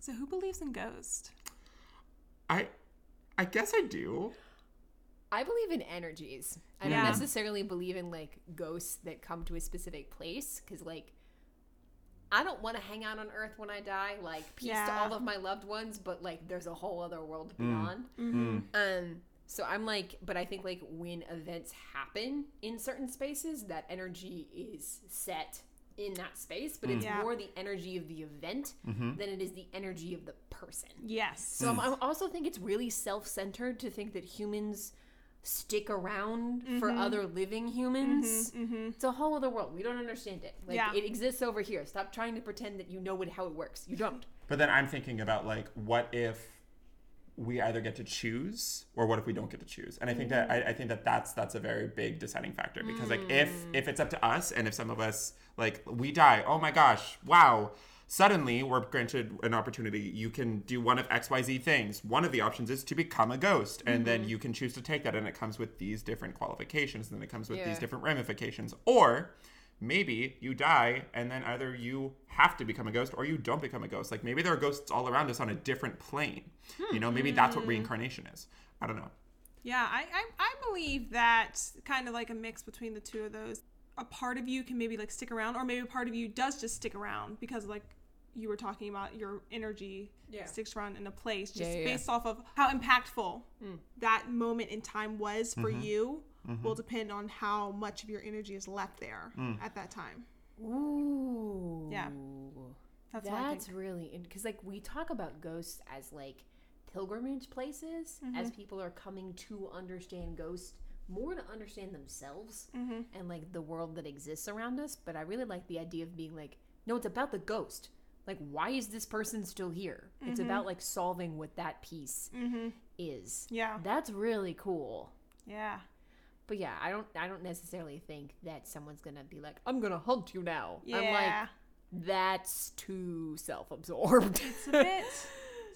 So who believes in ghosts? I I guess I do. I believe in energies. I Yeah. don't necessarily believe in like ghosts that come to a specific place because like I don't want to hang out on Earth when I die. Like peace to all of my loved ones, but like there's a whole other world beyond. Mm. Um. So I'm like, but I think like when events happen in certain spaces, that energy is set in that space, but it's mm. Yeah. more the energy of the event mm-hmm. than it is the energy of the person. Yes. So I'm- mm. I also think it's really self-centered to think that humans stick around for Mm-hmm. other living humans. Mm-hmm. Mm-hmm. It's a whole other world. We don't understand it. Like Yeah. it exists over here. Stop trying to pretend that you know what, how it works. You don't. But then I'm thinking about like, what if we either get to choose, or what if we don't get to choose? And I think that I, I think that that's that's a very big deciding factor because like if mm. if it's up to us, and if some of us like we die, oh my gosh, wow. Suddenly, we're granted an opportunity. You can do one of XYZ things. One of the options is to become a ghost, and then mm-hmm. you can choose to take that, and it comes with these different qualifications, and then it comes with Yeah. these different ramifications. Or maybe you die and then either you have to become a ghost or you don't become a ghost. Like maybe there are ghosts all around us on a different plane. You know, maybe that's what reincarnation is. I don't know. Yeah, I, I, I believe that kind of like a mix between the two of those. A part of you can maybe like stick around, or maybe a part of you does just stick around because like you were talking about your energy Yeah. sticks around in a place just Yeah, yeah, yeah. based off of how impactful that moment in time was for Mm-hmm. you will depend on how much of your energy is left there Mm. at that time. Ooh. Yeah. That's, That's really because like we talk about ghosts as like pilgrimage places Mm-hmm. as people are coming to understand ghosts more to understand themselves Mm-hmm. and like the world that exists around us but i really like the idea of being like no it's about the ghost like why is this person still here it's Mm-hmm. about like solving what that piece is Yeah. that's really cool Yeah. But yeah i don't i don't necessarily think that someone's gonna be like i'm gonna hunt you now Yeah. i'm like that's too self-absorbed. it's a bit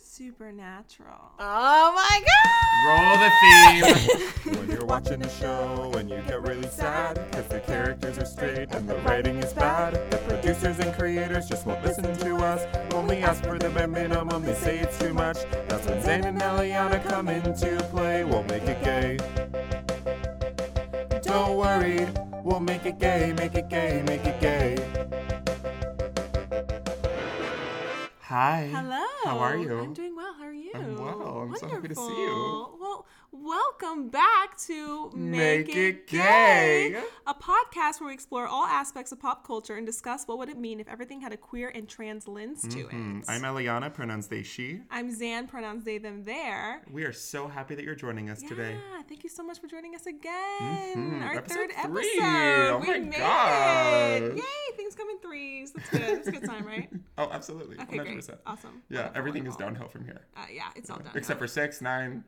supernatural. oh my god! Roll the theme. When you're watching a show and you get really sad Cause the characters are straight and the writing is bad The producers and creators just won't listen to us Only ask for the bare minimum, they say it's too much That's when Zane and Eliana come into play We'll make it gay Don't worry, we'll make it gay, make it gay, make it gay Hi. Hello. How are you? I'm doing well. How are you? I'm well. I'm so happy to see you. Well, welcome back to Make It Gay. a podcast where we explore all aspects of pop culture and discuss what would it mean if everything had a queer and trans lens to Hmm, it. I'm Eliana, pronounced they, she. I'm Zan, pronouns they, them, there. We are so happy that you're joining us today. Yeah, thank you so much for joining us again. Mhm. Our Episode third three. episode. Oh we my made gosh. it. Yay, things come in threes. That's good. That's a good time, right? Oh, absolutely. Okay, 100%. great. Awesome. Yeah, Wonderful, everything is downhill from here. Uh, yeah, it's all done. Except for 6, 9,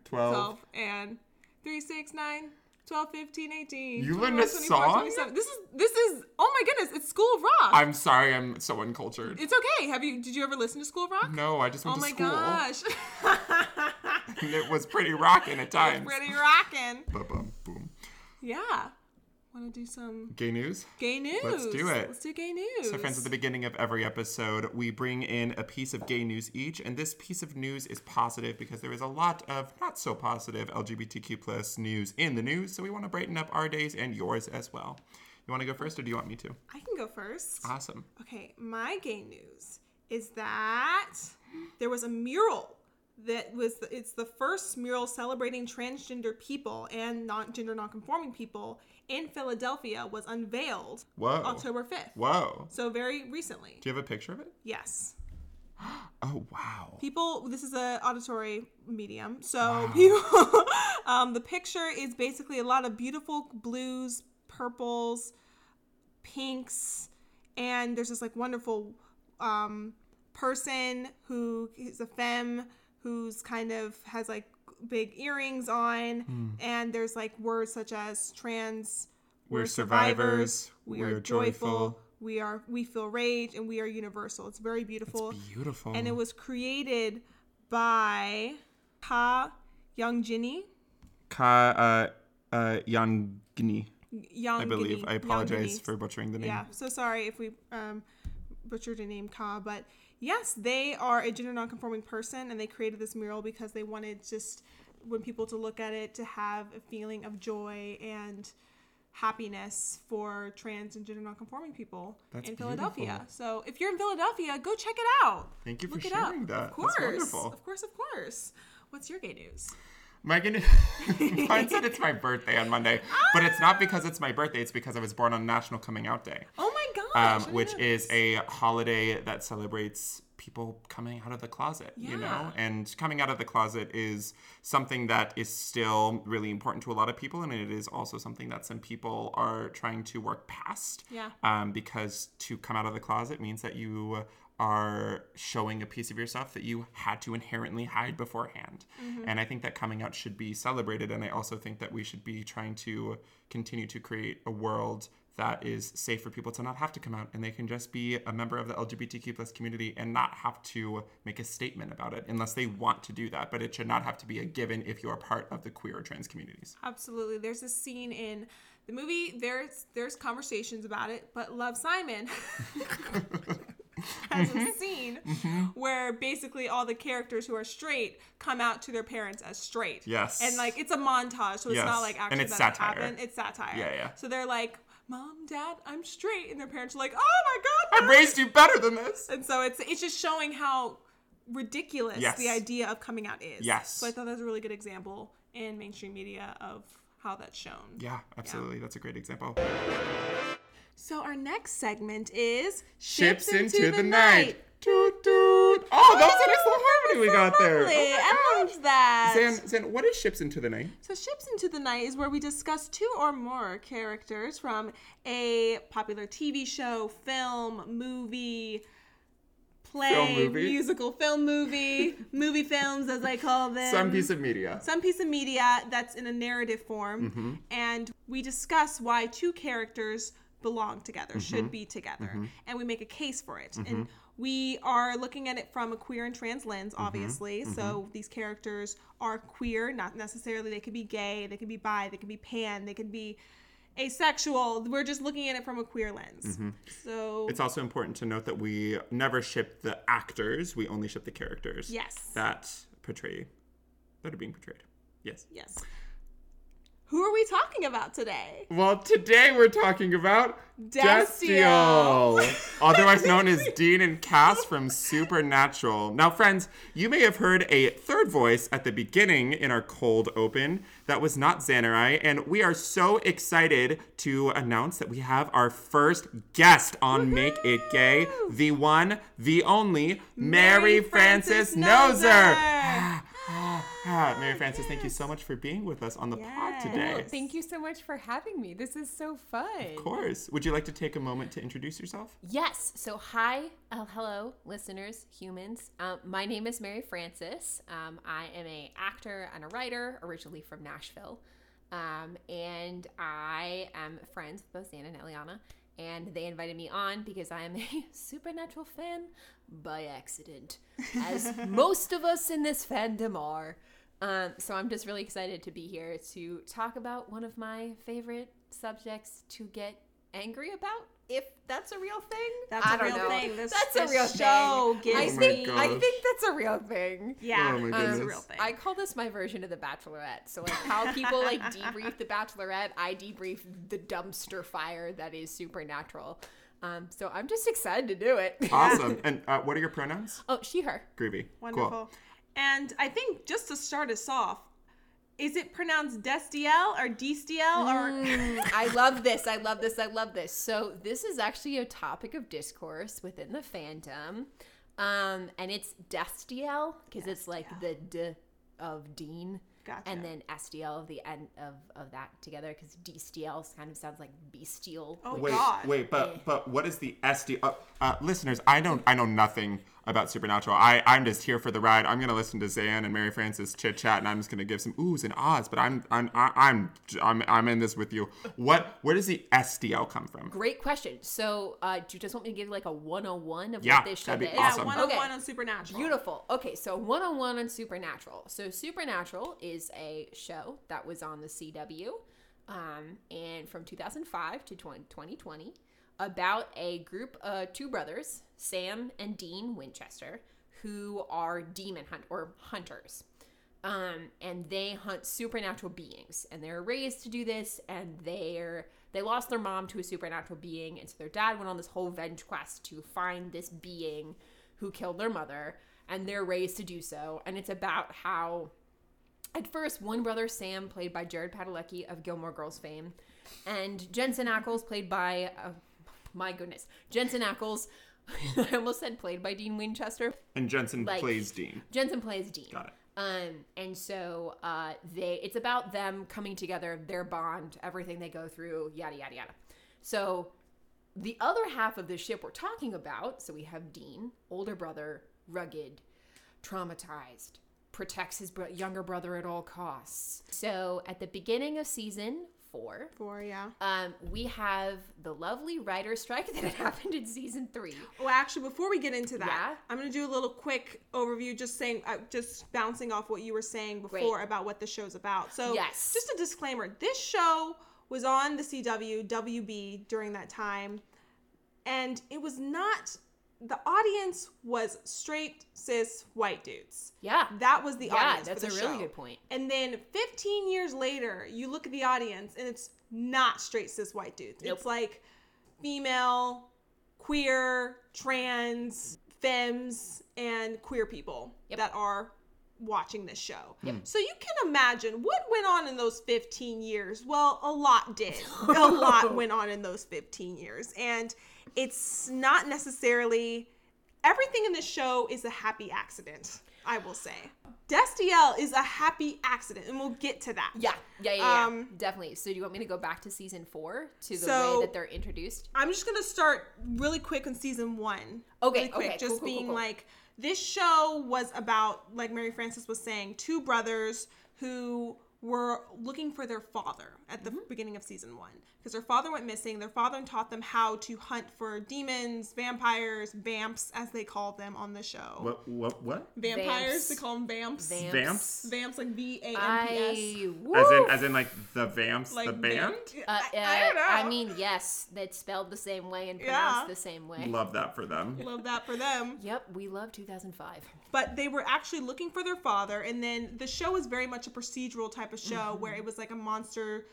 12. 12 and 3, 6, 9, 12, 15, 18. You 21, learned a 24, song? 27. This is, this is, oh my goodness, it's School of Rock. I'm sorry, I'm so uncultured. it's okay. Have you, did you ever listen to School of Rock? No, I just went Oh to my school. gosh. And it was pretty rocking at times. Pretty rockin'. Ba-bum, boom. Yeah. Want to do some Gay news? gay news? Let's do it. Let's do gay news. So, friends, at the beginning of every episode, we bring in a piece of gay news each, and this piece of news is positive because there is a lot of not so positive LGBTQ plus news in the news. So, we want to brighten up our days and yours as well. You want to go first, or do you want me to? I can go first. Awesome. Okay, my gay news is that there was a mural that was it's the first mural celebrating transgender people and non gender nonconforming people in Philadelphia was unveiled Whoa. October 5th. Whoa. So very recently. Do you have a picture of it? Yes. Oh, wow. People this is a auditory medium. So people um the picture is basically a lot of beautiful blues, purples, pinks, and there's this like wonderful um, person who is a femme who's kind of has like big earrings on, and there's like words such as trans. We're survivors, We we're are joyful. joyful. We are. We feel rage, and we are universal. It's very beautiful, It's Beautiful. and it was created by Ka Young Jinny. Ka uh, uh, Young I believe. I apologize for butchering the name. Yeah, so sorry if we um, butchered a name Ka, but Yes, they are a gender nonconforming person, and they created this mural because they wanted just when people to look at it to have a feeling of joy and happiness for trans and gender nonconforming people That's in Philadelphia. beautiful. So if you're in Philadelphia, go check it out. Thank you for Look it sharing up. that. Of course, of course, of course. What's your gay news? Megan, mine said it's my birthday on Monday, but it's not because it's my birthday. It's because I was born on National Coming Out Day, Oh my gosh! um, which is a holiday that celebrates people coming out of the closet. yeah. You know, and coming out of the closet is something that is still really important to a lot of people, and it is also something that some people are trying to work past. Yeah. Um, because to come out of the closet means that you are showing a piece of yourself that you had to inherently hide beforehand. Mm-hmm. And I think that coming out should be celebrated. And I also think that we should be trying to continue to create a world that is safe for people to not have to come out and they can just be a member of the LGBTQ plus community and not have to make a statement about it unless they want to do that. But it should not have to be a given if you are part of the queer or trans communities. Absolutely. There's a scene in the movie. There's there's conversations about it, but Love Simon has a mm-hmm. scene mm-hmm. where basically all the characters who are straight come out to their parents as straight. Yes. And like it's a montage, so it's Yes. not like And actually it's that satire. happened. It's satire. Yeah, yeah. So they're like, "Mom, Dad, I'm straight," and their parents are like, "Oh my God!" I raised you better than this. And so it's it's just showing how ridiculous Yes. the idea of coming out is. Yes. So I thought that was a really good example in mainstream media of how that's shown. Yeah, absolutely. That's a great example. So our next segment is Ships into, the, night. Toot toot. Oh, that was a nice little harmony we got there. Lovely. Oh I gosh. love that. Zan, Zan, what is Ships into the Night? So Ships into the Night is where we discuss two or more characters from a popular TV show, film, movie, play, Film musical, film movie, movie films as I call them. Some piece of media. some piece of media that's in a narrative form Mm-hmm. and we discuss why two characters belong together Mm-hmm. should be together and we make a case for it and we are looking at it from a queer and trans lens Mm-hmm. obviously so these characters are queer not necessarily they could be gay they could be bi they could be pan they could be asexual we're just looking at it from a queer lens so Mm-hmm. It's also important to note that we never ship the actors, we only ship the characters yes that portray, that are being portrayed. Yes. yes who are we talking about today Well, today we're talking about Destiel. Destiel, otherwise known as Dean and Cass from Supernatural. Now, friends, you may have heard a third voice at the beginning in our cold open that was not Xanarai, and we are so excited to announce that we have our first guest on Make It Gay, the one, the only, Mary, Frances Noser. Ah, Mary Frances, thank you so much for being with us on the pod Yes. today. Thank you so much for having me. This is so fun. Of course. Would you like to take a moment to introduce yourself? Yes. So, hi, uh, hello, listeners, humans. Um, my name is Mary Frances. Um, I am a actor and a writer, originally from Nashville, um, and I am friends with both Zan and Eliana. And they invited me on because I am a supernatural fan by accident, as most of us in this fandom are. Um, so I'm just really excited to be here to talk about one of my favorite subjects to get angry about. If that's a real thing, That's I a don't real know. thing. This- that's this a real show thing. gives I Oh my think I think that's a real thing. Yeah, Oh my it's a real thing. I call this my version of the Bachelorette. So like how people like debrief the Bachelorette, I debrief the dumpster fire that is Supernatural. Um, so I'm just excited to do it. Awesome. and uh, what are your pronouns? oh, she, her. Groovy. Wonderful. Cool. And I think just to start us off, is it pronounced Destiel or Destiel or Mm, I love this. I love this. I love this. So this is actually a topic of discourse within the fandom, um, and it's Destiel because it's like the d of Dean, Gotcha. and then SDL of the end of of that together because Destiel kind of sounds like bestial. Oh Wait, God. wait, but but what is the SD? Uh, uh, listeners, I don't I know nothing about Supernatural. I I'm just here for the ride. I'm gonna listen to Zan and Mary Frances chit chat, and I'm just gonna give some oohs and ahs. But I'm I'm I- I'm I'm I'm in this with you. What where does the SDL come from? Great question. So, uh, do you just want me to give like a 101 of Yeah, what this show that'd be is? Yeah, awesome. 101 Okay. on Supernatural. Beautiful. Okay, so 101 on Supernatural. So Supernatural is a show that was on the CW um, and from 2005 to 20, 2020 about a group, uh, two brothers Sam and Dean Winchester, who are demon hunt or hunters. Um, and they hunt supernatural beings, and they're raised to do this. And they're they lost their mom to a supernatural being, and so their dad went on this whole venge quest to find this being who killed their mother, and they're raised to do so. And it's about how at first, one brother, Sam, played by Jared Padalecki of Gilmore Girls fame, and Jensen Ackles, played by, uh, my goodness, Jensen Ackles, I almost said played by Dean Winchester. And Jensen Like- plays Dean. Jensen plays Dean. Got it. Um, and so uh, they, it's about them coming together, their bond, everything they go through, yada yada yada. So the other half of the ship we're talking about, so we have Dean, older brother, rugged, traumatized, protects his bro- younger brother at all costs. So at the beginning of season four, Four, yeah. um, we have the lovely writer strike that had happened in season three. Well, actually, before we get into that, Yeah? I'm going to do a little quick overview, just saying, uh, just bouncing off what you were saying before about what the show's about. So, Yes. just a disclaimer: this show was on the CW, WB during that time, and it was not. The audience was straight cis white dudes. Yeah. That was the Yeah, audience. that's for the a really good point. And then 15 years later, you look at the audience and it's not straight cis white dudes. Nope. It's like female, queer, trans, femmes, and queer people Yep. that are watching this show. So you can imagine what went on in those 15 years. Well, a lot did. a lot went on in those 15 years. And it's not necessarily everything in this show is a happy accident, I will say. Destiel is a happy accident, and we'll get to that. Yeah, yeah, yeah, yeah. Um, definitely. So, do you want me to go back to season four to the So- way that they're introduced? I'm just gonna start really quick on season one. Okay, really quick, okay, just cool, cool, being cool, like this show was about, like Mary Frances was saying, two brothers who were looking for their father at the Mm-hmm. beginning of season one because their father went missing. Their father taught them how to hunt for demons, vampires, vamps, as they called them on the show. What? What? What? Vampires, Vamps. they call them vamps. Vamps. Vamps? Vamps, like V A M P S. I, As in, as in, like the Vamps, the band. vamp- Uh, I, I don't know. I mean, yes, that's spelled the same way and Yeah. pronounced the same way. Love that for them. love that for them. Yep, we love 2005. but they were actually looking for their father and then the show was very much a procedural type of show Mm-hmm. where it was like a monster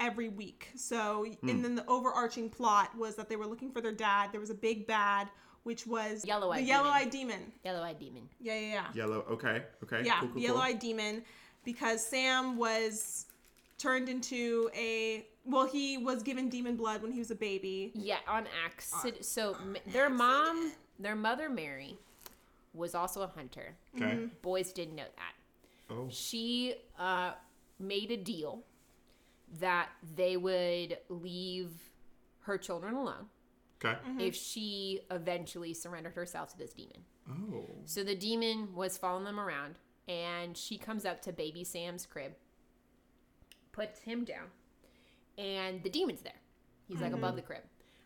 every week so Hmm. and then the overarching plot was that they were looking for their dad there was a big bad which was Yellow-eyed the demon. yellow-eyed demon Yellow-eyed demon. yeah yeah yeah Yellow. Okay. Okay. yeah Cool, cool, the yellow-eyed demon because sam was turned into a well he was given demon blood when he was a baby Yeah, on accident. So m- their mom, their mother Mary, was also a hunter. cool. Okay. Boys didn't know that. Oh. She uh, made a deal that they would leave her children alone Okay. Mm-hmm. if she eventually surrendered herself to this demon. Oh. So the demon was following them around, and she comes up to baby Sam's crib, puts him down, and the demon's there. He's like above the crib.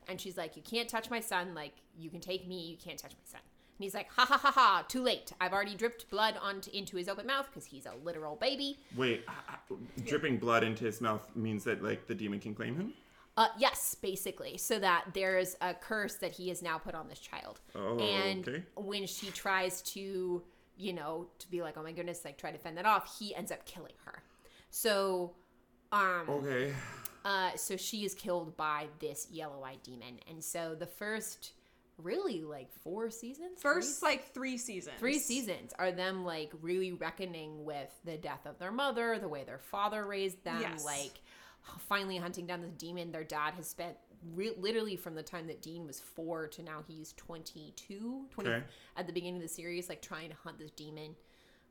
And she's like, You can't touch my son. Like, you can take me, you can't touch my son. And he's like, Ha ha ha ha, too late. I've already dripped blood onto, into his open mouth because he's a literal baby. Wait. uh, Dripping blood into his mouth means that like the demon can claim him. Uh, yes, basically, so that there's a curse that he has now put on this child. Oh, and okay. when she tries to, you know, to be like, oh my goodness, like try to fend that off, he ends up killing her. So, um, Okay. uh, so she is killed by this yellow-eyed demon, and so the first, really like four seasons, first Three? like three seasons three seasons are them like really reckoning with the death of their mother, the way their father raised them, Yes. like finally hunting down this demon. Their dad has spent re- literally from the time that Dean was four to now he's 22, 20, Okay. at the beginning of the series, like trying to hunt this demon.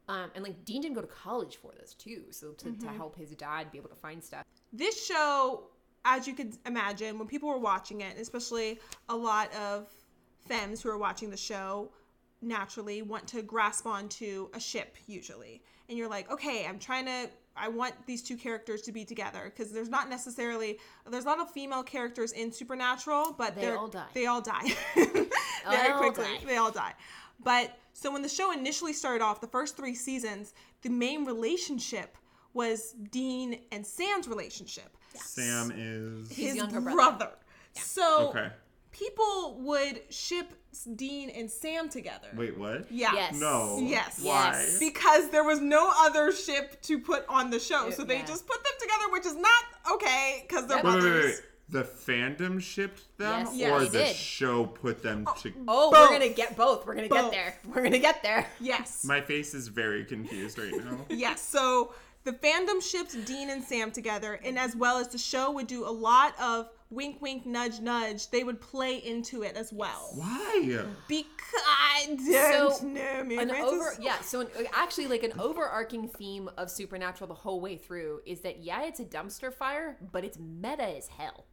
Um, and like Dean didn't go to college for this too, so to, to help his dad be able to find stuff. this show, as you could imagine, when people were watching it, especially a lot of femmes who are watching the show, naturally want to grasp onto a ship usually. And you're like, okay, I'm trying to, I want these two characters to be together because there's not necessarily, there's a lot of female characters in Supernatural, but They all die. They all die very all quickly. die. They all die. But so when the show initially started off, the first three seasons, the main relationship was Dean and Sam's relationship Sam is. His his younger brother. brother. So Okay. People would ship Dean and Sam together. Wait, what? Yeah. Yes. No. Yes. Why? Yes. Because there was no other ship to put on the show, so they Yeah. just put them together, which is not okay because they're Yep. Wait, wait, wait, wait. The fandom shipped them, Yes, or they the did. show put them oh, to? Oh, Both. we're gonna get both. We're gonna Both. get there. We're gonna get there. Yes. My face is very confused right now. Yes, so the fandom shipped Dean and Sam together, and as well as the show would do a lot of wink, wink, nudge, nudge. They would play into it as well. Why? Because I don't So, know, me An Frances. over, yeah. So an, actually, like an overarching theme of Supernatural the whole way through is that yeah, it's a dumpster fire, but it's meta as hell.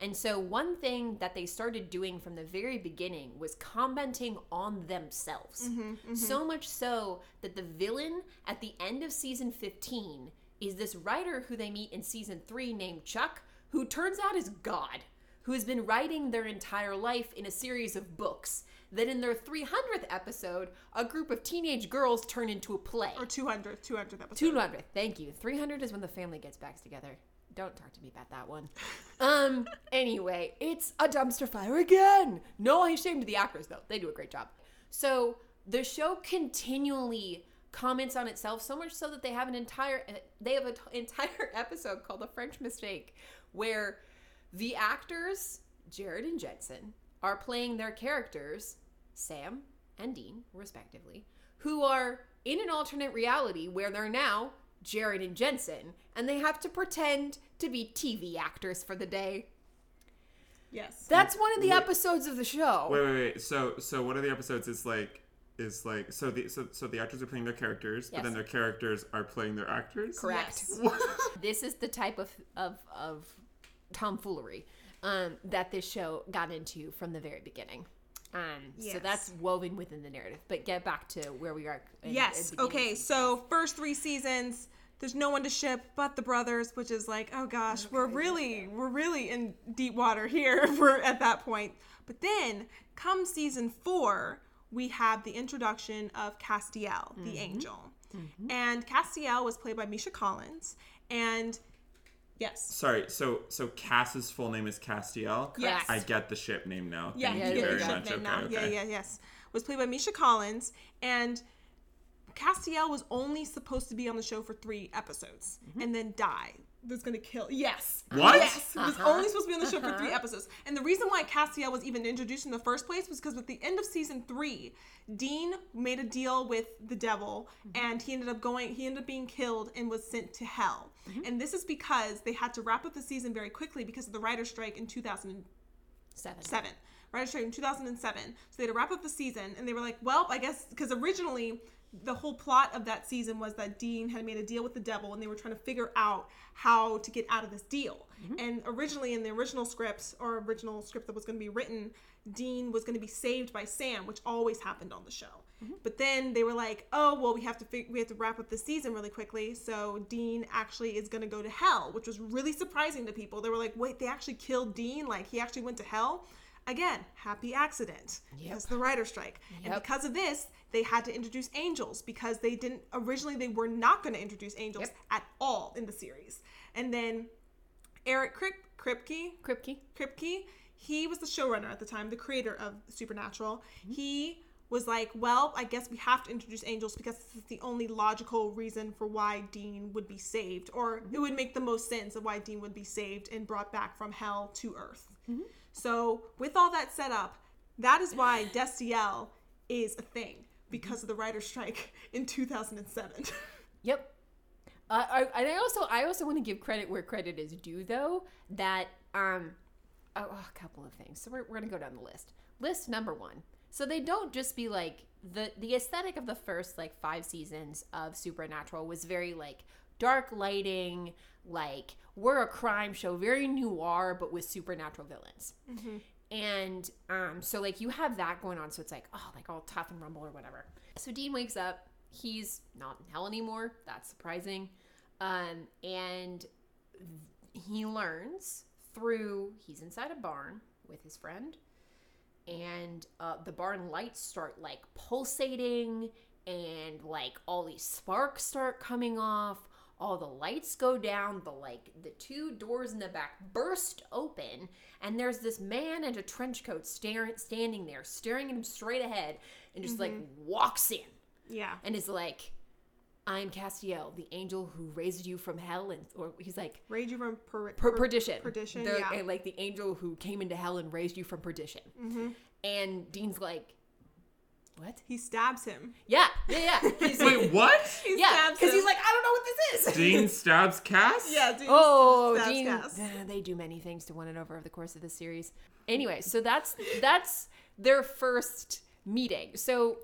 And so one thing that they started doing from the very beginning was commenting on themselves. Mm-hmm, mm-hmm. So much so that the villain at the end of season 15 is this writer who they meet in season 3 named Chuck, who turns out is God, who has been writing their entire life in a series of books that in their 300th episode, a group of teenage girls turn into a play. Or 200, 200 episodes. 200. Thank you. 300 is when the family gets back together. Don't talk to me about that one. Um, anyway, it's a dumpster fire again. No shame to the actors though. They do a great job. So, the show continually comments on itself so much so that they have an entire they have an entire episode called The French Mistake where the actors Jared and Jensen are playing their characters Sam and Dean respectively who are in an alternate reality where they're now Jared and Jensen and they have to pretend to be TV actors for the day. Yes. That's one of the Wait. episodes of the show. Wait, wait, wait. So, so one of the episodes is like, is like, so the so so the actors are playing their characters, but then their characters are playing their actors. Correct. Yes. this is the type of of of tomfoolery um, that this show got into from the very beginning. Um, So that's woven within the narrative. But get back to where we are. in- Yes. in Okay. So first three seasons, there's no one to ship but the brothers, which is like, oh gosh, we're really, we're really in deep water here. we're at that point. But then, come season four, we have the introduction of Castiel, the mm-hmm. angel, mm-hmm. and Castiel was played by Misha Collins, and yes, Sorry. So so Cass's full name is Castiel. Yes. I get the ship name now. Yeah, Thank you you get very the ship much. name Okay, now. okay. Yeah, yeah, yes. Was played by Misha Collins, and Castiel was only supposed to be on the show for three episodes mm-hmm. and then die. Was gonna kill. Yes. What? Yes. It was uh-huh. only supposed to be on the show for three uh-huh. episodes. And the reason why Castiel was even introduced in the first place was because at the end of season three, Dean made a deal with the devil, mm-hmm. and he ended up going. He ended up being killed and was sent to hell. Mm-hmm. And this is because they had to wrap up the season very quickly because of the writer's strike in 2000 Seven. seven. Writer's strike in 2007. So they had to wrap up the season, and they were like, well, I guess because originally the whole plot of that season was that Dean had made a deal with the devil, and they were trying to figure out how to get out of this deal. Mm-hmm. And originally, in the original script or original script that was going to be written, Dean was going to be saved by Sam, which always happened on the show. Mm-hmm. But then they were like, "Oh, well, we have to fig- we have to wrap up the season really quickly." So Dean actually is going to go to hell, which was really surprising to people. They were like, "Wait, they actually killed Dean? Like he actually went to hell?" Again, happy accident. Yep. That's the writer strike. And because of this, they had to introduce angels because they didn't originally they were not going to introduce angels Yep. at all in the series. And then Eric Krip- Kripke, Kripke. Kripke, he was the showrunner at the time, the creator of Supernatural. Mm-hmm. He was like, well, I guess we have to introduce angels because this is the only logical reason for why Dean would be saved, or it would make the most sense of why Dean would be saved and brought back from hell to Earth. Mm-hmm. So, with all that set up, that is why Destiel is a thing because of the writer's strike in 2007. Yep. Uh, I, and I also I also want to give credit where credit is due though that um oh, a couple of things. So we're, we're gonna go down the list. List number one. So they don't just be like the the aesthetic of the first like five seasons of Supernatural was very like dark lighting, like we're a crime show, very noir, but with supernatural villains. And um, so like you have that going on, so it's like oh like all tough and rumble or whatever. So Dean wakes up. He's not in hell anymore. That's surprising. Um, and he learns through he's inside a barn with his friend, and uh, the barn lights start like pulsating, and like all these sparks start coming off. All the lights go down, the like the two doors in the back burst open, and there's this man in a trench coat staring standing there, staring at him straight ahead, and just like walks in Yeah. and is like, I'm Castiel, the angel who raised you from hell, and or he's like Rage you from per- per- per- perdition. Perdition. The- yeah. like the angel who came into hell and raised you from perdition. Mm-hmm. And Dean's like, what? he stabs him. Yeah, yeah, yeah. He's Wait, what? He yeah, stabs because he's like, I don't know what this is. Dean stabs Cass? yeah. Dean Oh, stabs Dean. Cass. uh, they do many things to one another over the course of the series. Anyway, so that's that's their first meeting. So,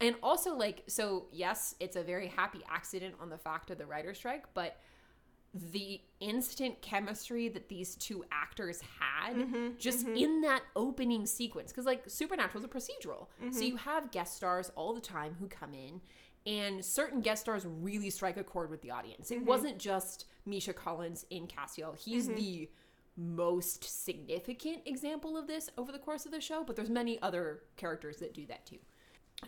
and also like, so yes, it's a very happy accident on the fact of the writer strike, but the instant chemistry that these two actors had mm-hmm, just mm-hmm. in that opening sequence. Because like supernatural is a procedural. So mm-hmm. you have guest stars all the time who come in and certain guest stars really strike a chord with the audience. It wasn't just misha collins in castiel. He's the most significant example of this over the course of the show but there's many other characters that do that too.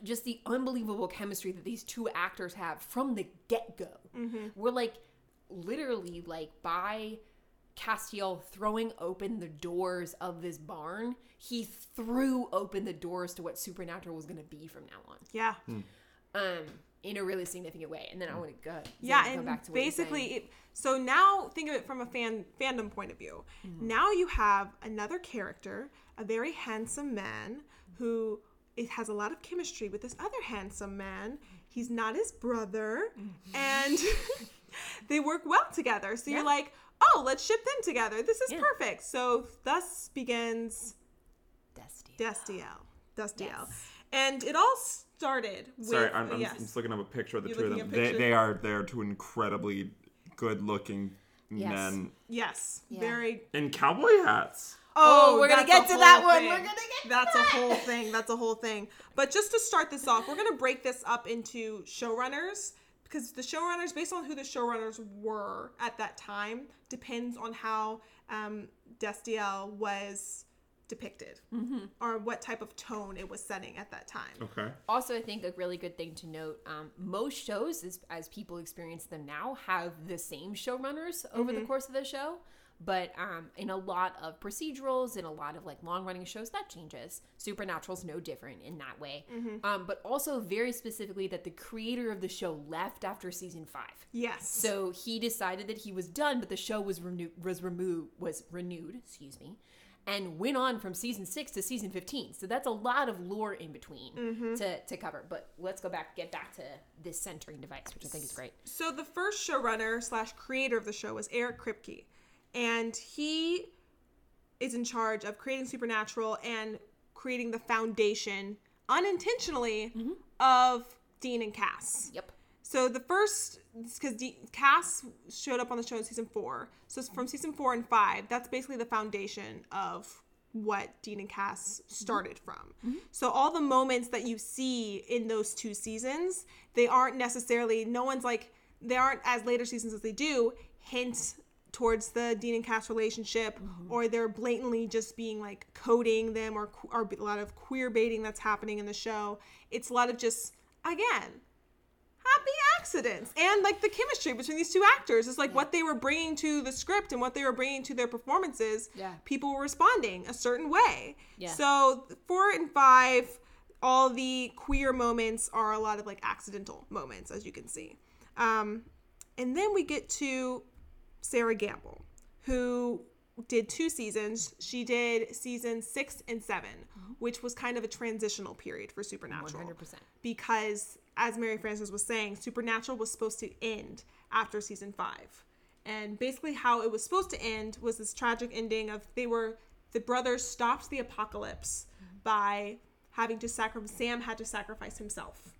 Just the unbelievable chemistry that these two actors have from the get-go. We're like literally like by Castiel throwing open the doors of this barn, he threw open the doors to what Supernatural was going to be from now on, Yeah. um, in a really significant way. And then I want to go, Yeah, go and back to what basically, it, so now think of it from a fan fandom point of view. Mm-hmm. Now you have another character, a very handsome man who it has a lot of chemistry with this other handsome man. He's not his brother, Mm-hmm. and they work well together. So Yeah. you're like, oh, let's ship them together. This is Yeah. perfect. So thus begins Dusty. Destiel. Destiel. Yes. And it all started with Sorry, I'm, I'm yes. just looking up a picture of the You're two of them. They, they are they are two incredibly good looking Yes. men yes, Yeah. very in cowboy hats. Oh, oh we're gonna get to that whole one. thing. We're gonna get to That's that. a whole thing. That's a whole thing. But just to start this off, we're gonna break this up into showrunners because the showrunners, based on who the showrunners were at that time, depends on how um, Destiel was depicted Mm-hmm. or what type of tone it was setting at that time. Okay. Also, I think a really good thing to note: um, most shows, as, as people experience them now, have the same showrunners over the course of the show. But um, in a lot of procedurals, in a lot of like long running shows, that changes. Supernatural's no different in that way. Um, but also very specifically that the creator of the show left after season five. Yes. So he decided that he was done, but the show was renewed was removed was renewed, excuse me, and went on from season six to season fifteen. So that's a lot of lore in between to, to cover. But let's go back get back to this centering device, which I think is great. So the first showrunner slash creator of the show was Eric Kripke, and he is in charge of creating Supernatural and creating the foundation unintentionally of Dean and Cass. Yep. So the first, because Cass showed up on the show in season four. So from season four and five, that's basically the foundation of what Dean and Cass started from. So all the moments that you see in those two seasons, they aren't necessarily. No one's like they aren't as later seasons as they do hint towards the Dean and Cass relationship, or they're blatantly just being like coding them, or or a lot of queer baiting that's happening in the show. It's a lot of just again happy accidents and like the chemistry between these two actors is like what they were bringing to the script and what they were bringing to their performances Yeah. people were responding a certain way Yeah. so four and five all the queer moments are a lot of like accidental moments as you can see um, and then we get to sera gamble who did two seasons she did season six and 7 which was kind of a transitional period for supernatural 100%. because as Mary Frances was saying, Supernatural was supposed to end after season five. And basically how it was supposed to end was this tragic ending of they were the brothers stopped the apocalypse by having to sacrifice Sam had to sacrifice himself.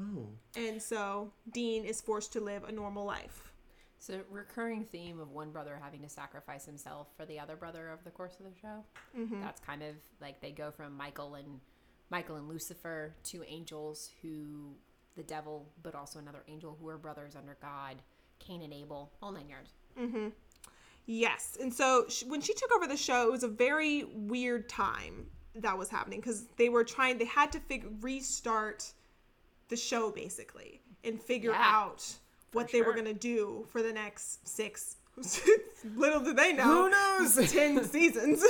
Oh. And so Dean is forced to live a normal life. So recurring theme of one brother having to sacrifice himself for the other brother over the course of the show. Mm-hmm. That's kind of like they go from Michael and Michael and Lucifer, two angels who the devil, but also another angel who are brothers under God, Cain and Abel, all nine yards. Mm-hmm. Yes. And so sh- when she took over the show, it was a very weird time that was happening because they were trying, they had to fig- restart the show basically and figure Yeah. out what they were going to do for the next six. Little did they know. Who knows? 10 seasons.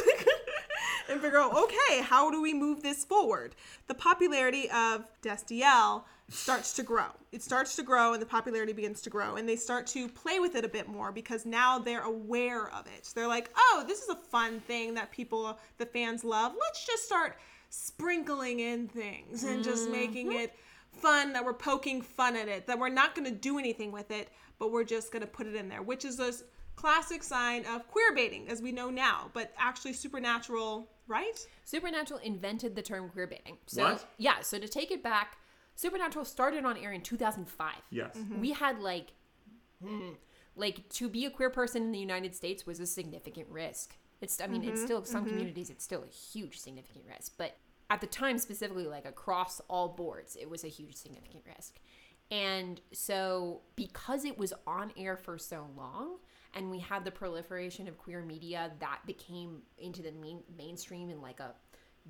and figure out, okay, how do we move this forward? The popularity of Destiel starts to grow. It starts to grow and the popularity begins to grow. And they start to play with it a bit more because now they're aware of it. They're like, oh, this is a fun thing that people, the fans love. Let's just start sprinkling in things and just mm-hmm. making it fun that we're poking fun at it, that we're not going to do anything with it, but we're just going to put it in there, which is a s- classic sign of queer baiting, as we know now, but actually supernatural, right? Supernatural invented the term queer baiting. So What? yeah, so to take it back, Supernatural started on air in 2005. Yes. Mm-hmm. We had like hmm, like to be a queer person in the United States was a significant risk. It's I mean, it's mm-hmm. still some mm-hmm. communities it's still a huge significant risk, but at the time specifically like across all boards, it was a huge significant risk. And so because it was on air for so long and we had the proliferation of queer media that became into the main, mainstream in like a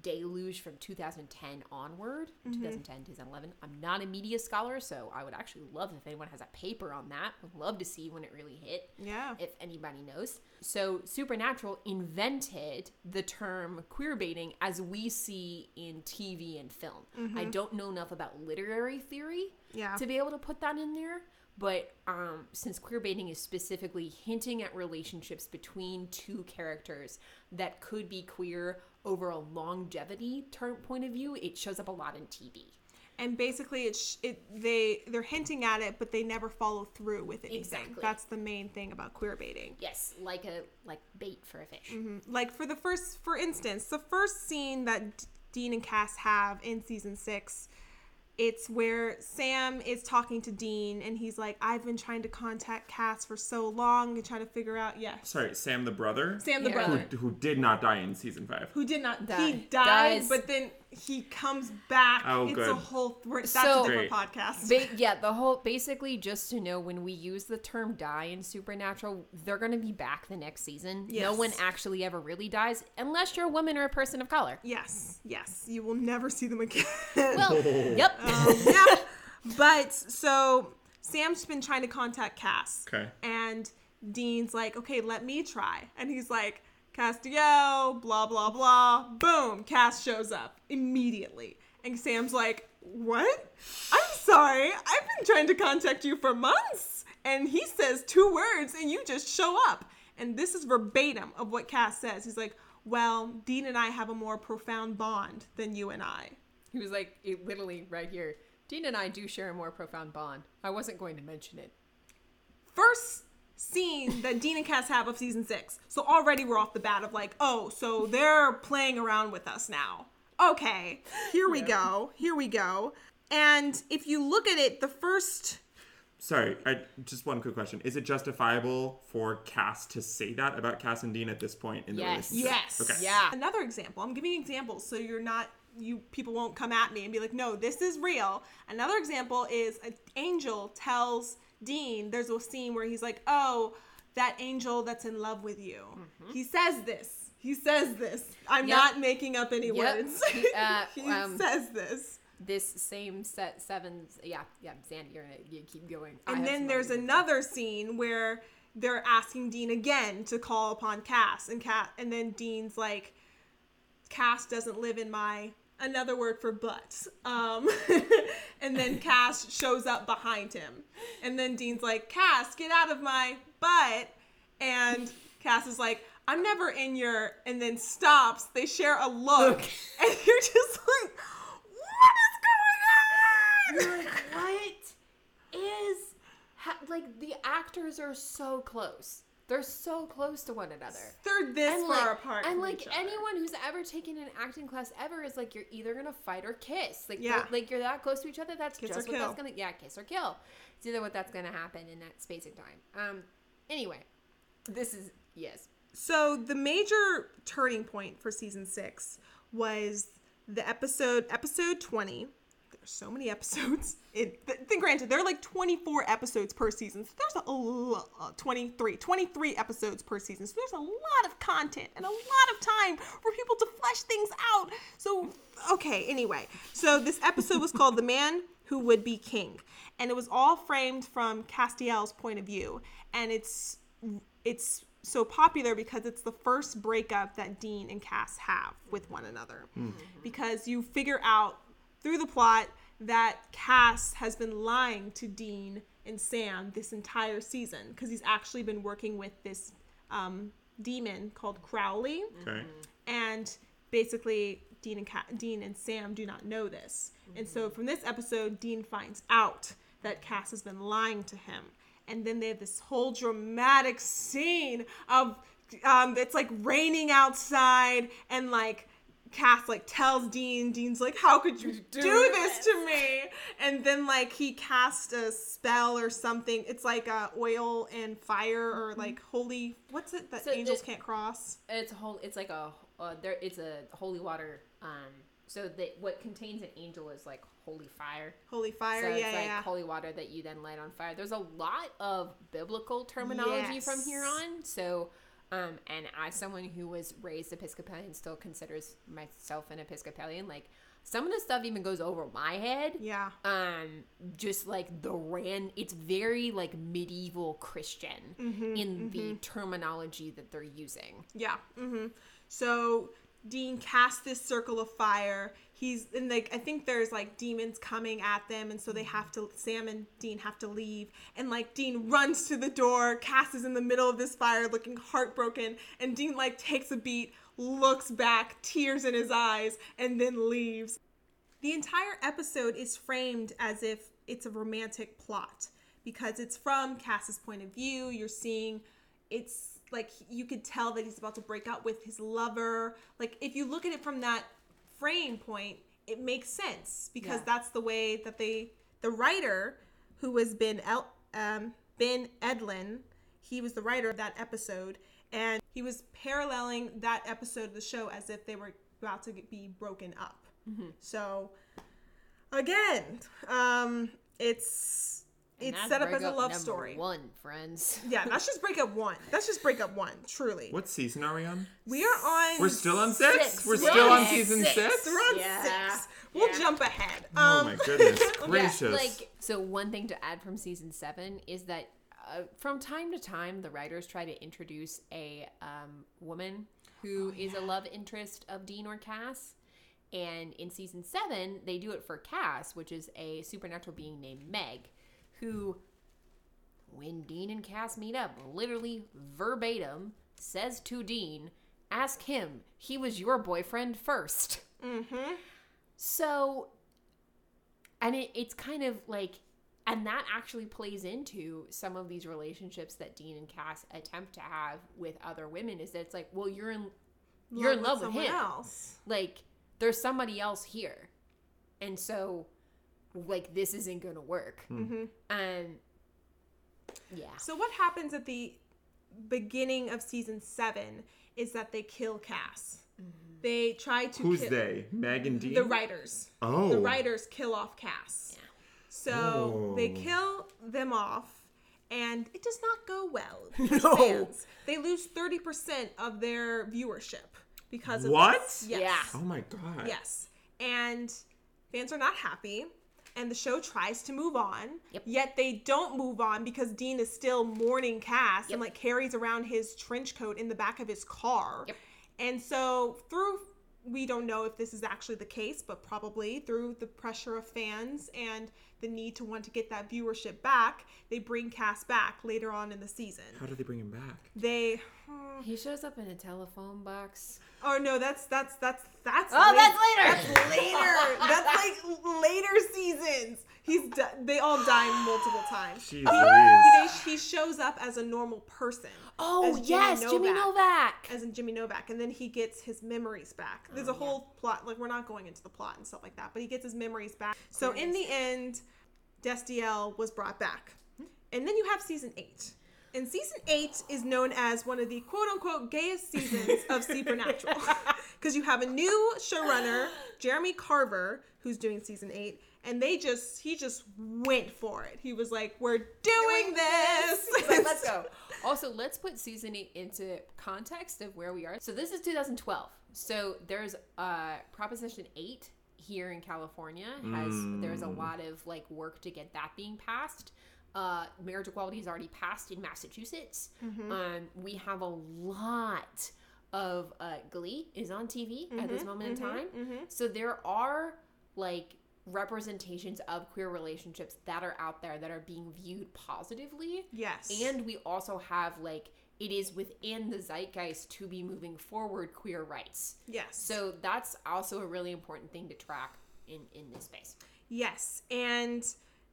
deluge from 2010 onward 2010 2011 i'm not a media scholar so i would actually love if anyone has a paper on that. Would love to see when it really hit Yeah. if anybody knows. So supernatural invented the term queer baiting as we see in tv and film. I don't know enough about literary theory Yeah. to be able to put that in there but um, since queer baiting is specifically hinting at relationships between two characters that could be queer over a longevity term point of view, it shows up a lot in TV. and basically it's it they they're hinting at it but they never follow through with anything Exactly. that's the main thing about queer baiting Yes, like a like bait for a fish. Mm-hmm. like for the first for instance the first scene that D- dean and cass have in season six it's where sam is talking to dean and he's like i've been trying to contact cass for so long and trying to figure out yes Sorry, Sam the brother. sam the Yeah. brother Who, who did not die in season five. who did not die. he Die- died dies. but then he comes back Oh, it's good. a whole th- that's So- a different Great. podcast Ba- yeah, the whole basically just to know when we use the term die in Supernatural, they're gonna be back the next season. No one actually ever really dies unless you're a woman or a person of color. yes yes you will never see them again Well, oh. yep. Um, yeah. But so Sam's been trying to contact Cass. Okay. And Dean's like, okay, let me try. And he's like, Castiel, blah, blah, blah. Boom. Cass shows up immediately. And Sam's like, what? I'm sorry. I've been trying to contact you for months. And he says two words and you just show up. And this is verbatim of what Cass says. He's like, well, Dean and I have a more profound bond than you and I. He was like, it literally right here. Dean and I do share a more profound bond. I wasn't going to mention it. first scene that Dean and Cass have of season six. So already we're off the bat of like, oh, so they're playing around with us now. Okay, here we go. Here we go. And if you look at it, the first Sorry, I, just one quick question. Is it justifiable for Cass to say that about Cass and Dean at this point in the Yes. relationship? yes, Okay. Yeah. Another example. I'm giving examples so you're not you people won't come at me and be like, no, this is real. Another example is an angel tells Dean. There's a scene where he's like, oh, that angel that's in love with you. He says this. He says this. I'm Yep. not making up any Yep. words. He, uh, he um, says this. This same set seven. Yeah, yeah, Sandy, you're gonna you keep going. And then there's other- another scene where they're asking Dean again to call upon Cass, and Cat, and then Dean's like, Cass doesn't live in my another word for butt. Um, and then Cass shows up behind him, and then Dean's like, Cass, get out of my butt, and Cass is like. I'm never in your, and then stops. They share a look, and you're just like, what is going on? You're like, what is ha- like the actors are so close. They're so close to one another. They're this and far like, apart. and like anyone who's ever taken an acting class ever is like you're either gonna fight or kiss. Like Yeah. like you're that close to each other. That's Kiss just what kill. that's gonna yeah kiss or kill. It's either what that's gonna happen in that space and time. Um. Anyway, this is yes. So the major turning point for season six was the episode episode 20 there's so many episodes it th- then granted there are like 24 episodes per season so there's a lot uh, 23 23 episodes per season so there's a lot of content and a lot of time for people to flesh things out so okay anyway so this episode was called the man who would be king. And it was all framed from Castiel's point of view. And it's it's so popular because it's the first breakup that Dean and Cass have with one another. Hmm. Because you figure out through the plot that Cass has been lying to Dean and Sam this entire season because he's actually been working with this um, demon called Crowley Okay. and basically Dean and Ca- Dean and Sam do not know this. And so from this episode, Dean finds out that Cass has been lying to him, and then they have this whole dramatic scene of um, it's like raining outside, and like. Cass like tells Dean, Dean's like, How could you do, this to me? And then like he cast a spell or something. It's like uh, oil and fire or like holy what's it that So angels it- can't cross? It's a whole. It's like a. Uh, there. It's a holy water. Um. So that what contains an angel is like holy fire. Holy fire, so yeah, it's like yeah. holy water that you then light on fire. There's a lot of biblical terminology from here on. So, um, and as someone who was raised Episcopalian, still considers myself an Episcopalian, like some of the stuff even goes over my head. Yeah. Um, just like the ran, it's very like medieval Christian Mm-hmm, in the terminology that they're using. Yeah. Mm-hmm. So Dean casts this circle of fire. He's and like I think there's like demons coming at them, and so they have to. Sam and Dean have to leave, and like Dean runs to the door. Cass is in the middle of this fire, looking heartbroken, and Dean like takes a beat, looks back, tears in his eyes, and then leaves. The entire episode is framed as if it's a romantic plot because it's from Cass's point of view. You're seeing it's like you could tell that he's about to break up with his lover. Like if you look at it from that frame point, it makes sense because Yeah. that's the way that they the writer who was Ben El, um, Ben Edlund, he was the writer of that episode and he was paralleling that episode of the show as if they were about to get- be broken up. So again, um, it's And it's that's set up as a love number story. One, friends. Yeah, that's just breakup one. That's just breakup one. Truly, What season are we on? we are on. We're still on six. Six. We're We're still on on season six. six. We're on Yeah. six. We'll Yeah. jump ahead. Oh Um, my goodness Yeah, gracious! like so one thing to add from season seven is that uh, from time to time the writers try to introduce a um, woman who is a love interest of Dean or Cass. And in season seven, they do it for Cass, which is a supernatural being named Meg, who, when Dean and Cass meet up, literally verbatim says to Dean, Ask him, he was your boyfriend 1st mhm. so, and it, it's kind of like, and that actually plays into some of these relationships that Dean and Cass attempt to have with other women. Is that it's like, well, you're in, you're in love with someone him. else. Like, there's somebody else here, and so, like, this isn't gonna work. hmm And yeah, So what happens at the beginning of season seven is that they kill Cass. They try to Who's kill they? Meg and Dean. the writers. Oh, The writers kill off Cass. Yeah. So they Oh. kill them off, and it does not go well. No. fans. They lose thirty percent of their viewership because of What? this. Yes. Yeah. Oh my god. Yes. And fans are not happy. And the show tries to move on. Yep. Yet they don't move on because Dean is still mourning Cass Yep. and like carries around his trench coat in the back of his car. Yep. And so through we don't know if this is actually the case, but probably through the pressure of fans and the need to want to get that viewership back, they bring Cass back later on in the season. How do they bring him back? They hmm, he shows up in a telephone box. Oh no, that's that's that's that's Oh, late- that's later. That's later. that's like later seasons. He's di- they all die multiple times. Jeez They, Louise. he shows up as a normal person. Oh as Jimmy yes, Jimmy Novak. As in Jimmy Novak, and then he gets his memories back. There's Oh, a whole plot, like we're not going into the plot and stuff like that, but he gets his memories back. So in the end, Destiel was brought back, and then you have season eight. And season eight is known as one of the quote unquote gayest seasons of Supernatural. Because you have a new showrunner, Jeremy Carver, who's doing season eight, and they just, he just went for it. He was like, We're doing this. He's like, let's go. Also, let's put season eight into context of where we are. So this is 2012. So there's uh, Proposition Eight here in California has there's a lot of like work to get that being passed. Uh, marriage equality is already passed in Massachusetts. Um, we have a lot of uh, Glee is on TV at this moment in time. So there are like representations of queer relationships that are out there that are being viewed positively. Yes. And we also have like it is within the zeitgeist to be moving forward queer rights. yes. So that's also a really important thing to track in in this space. Yes, and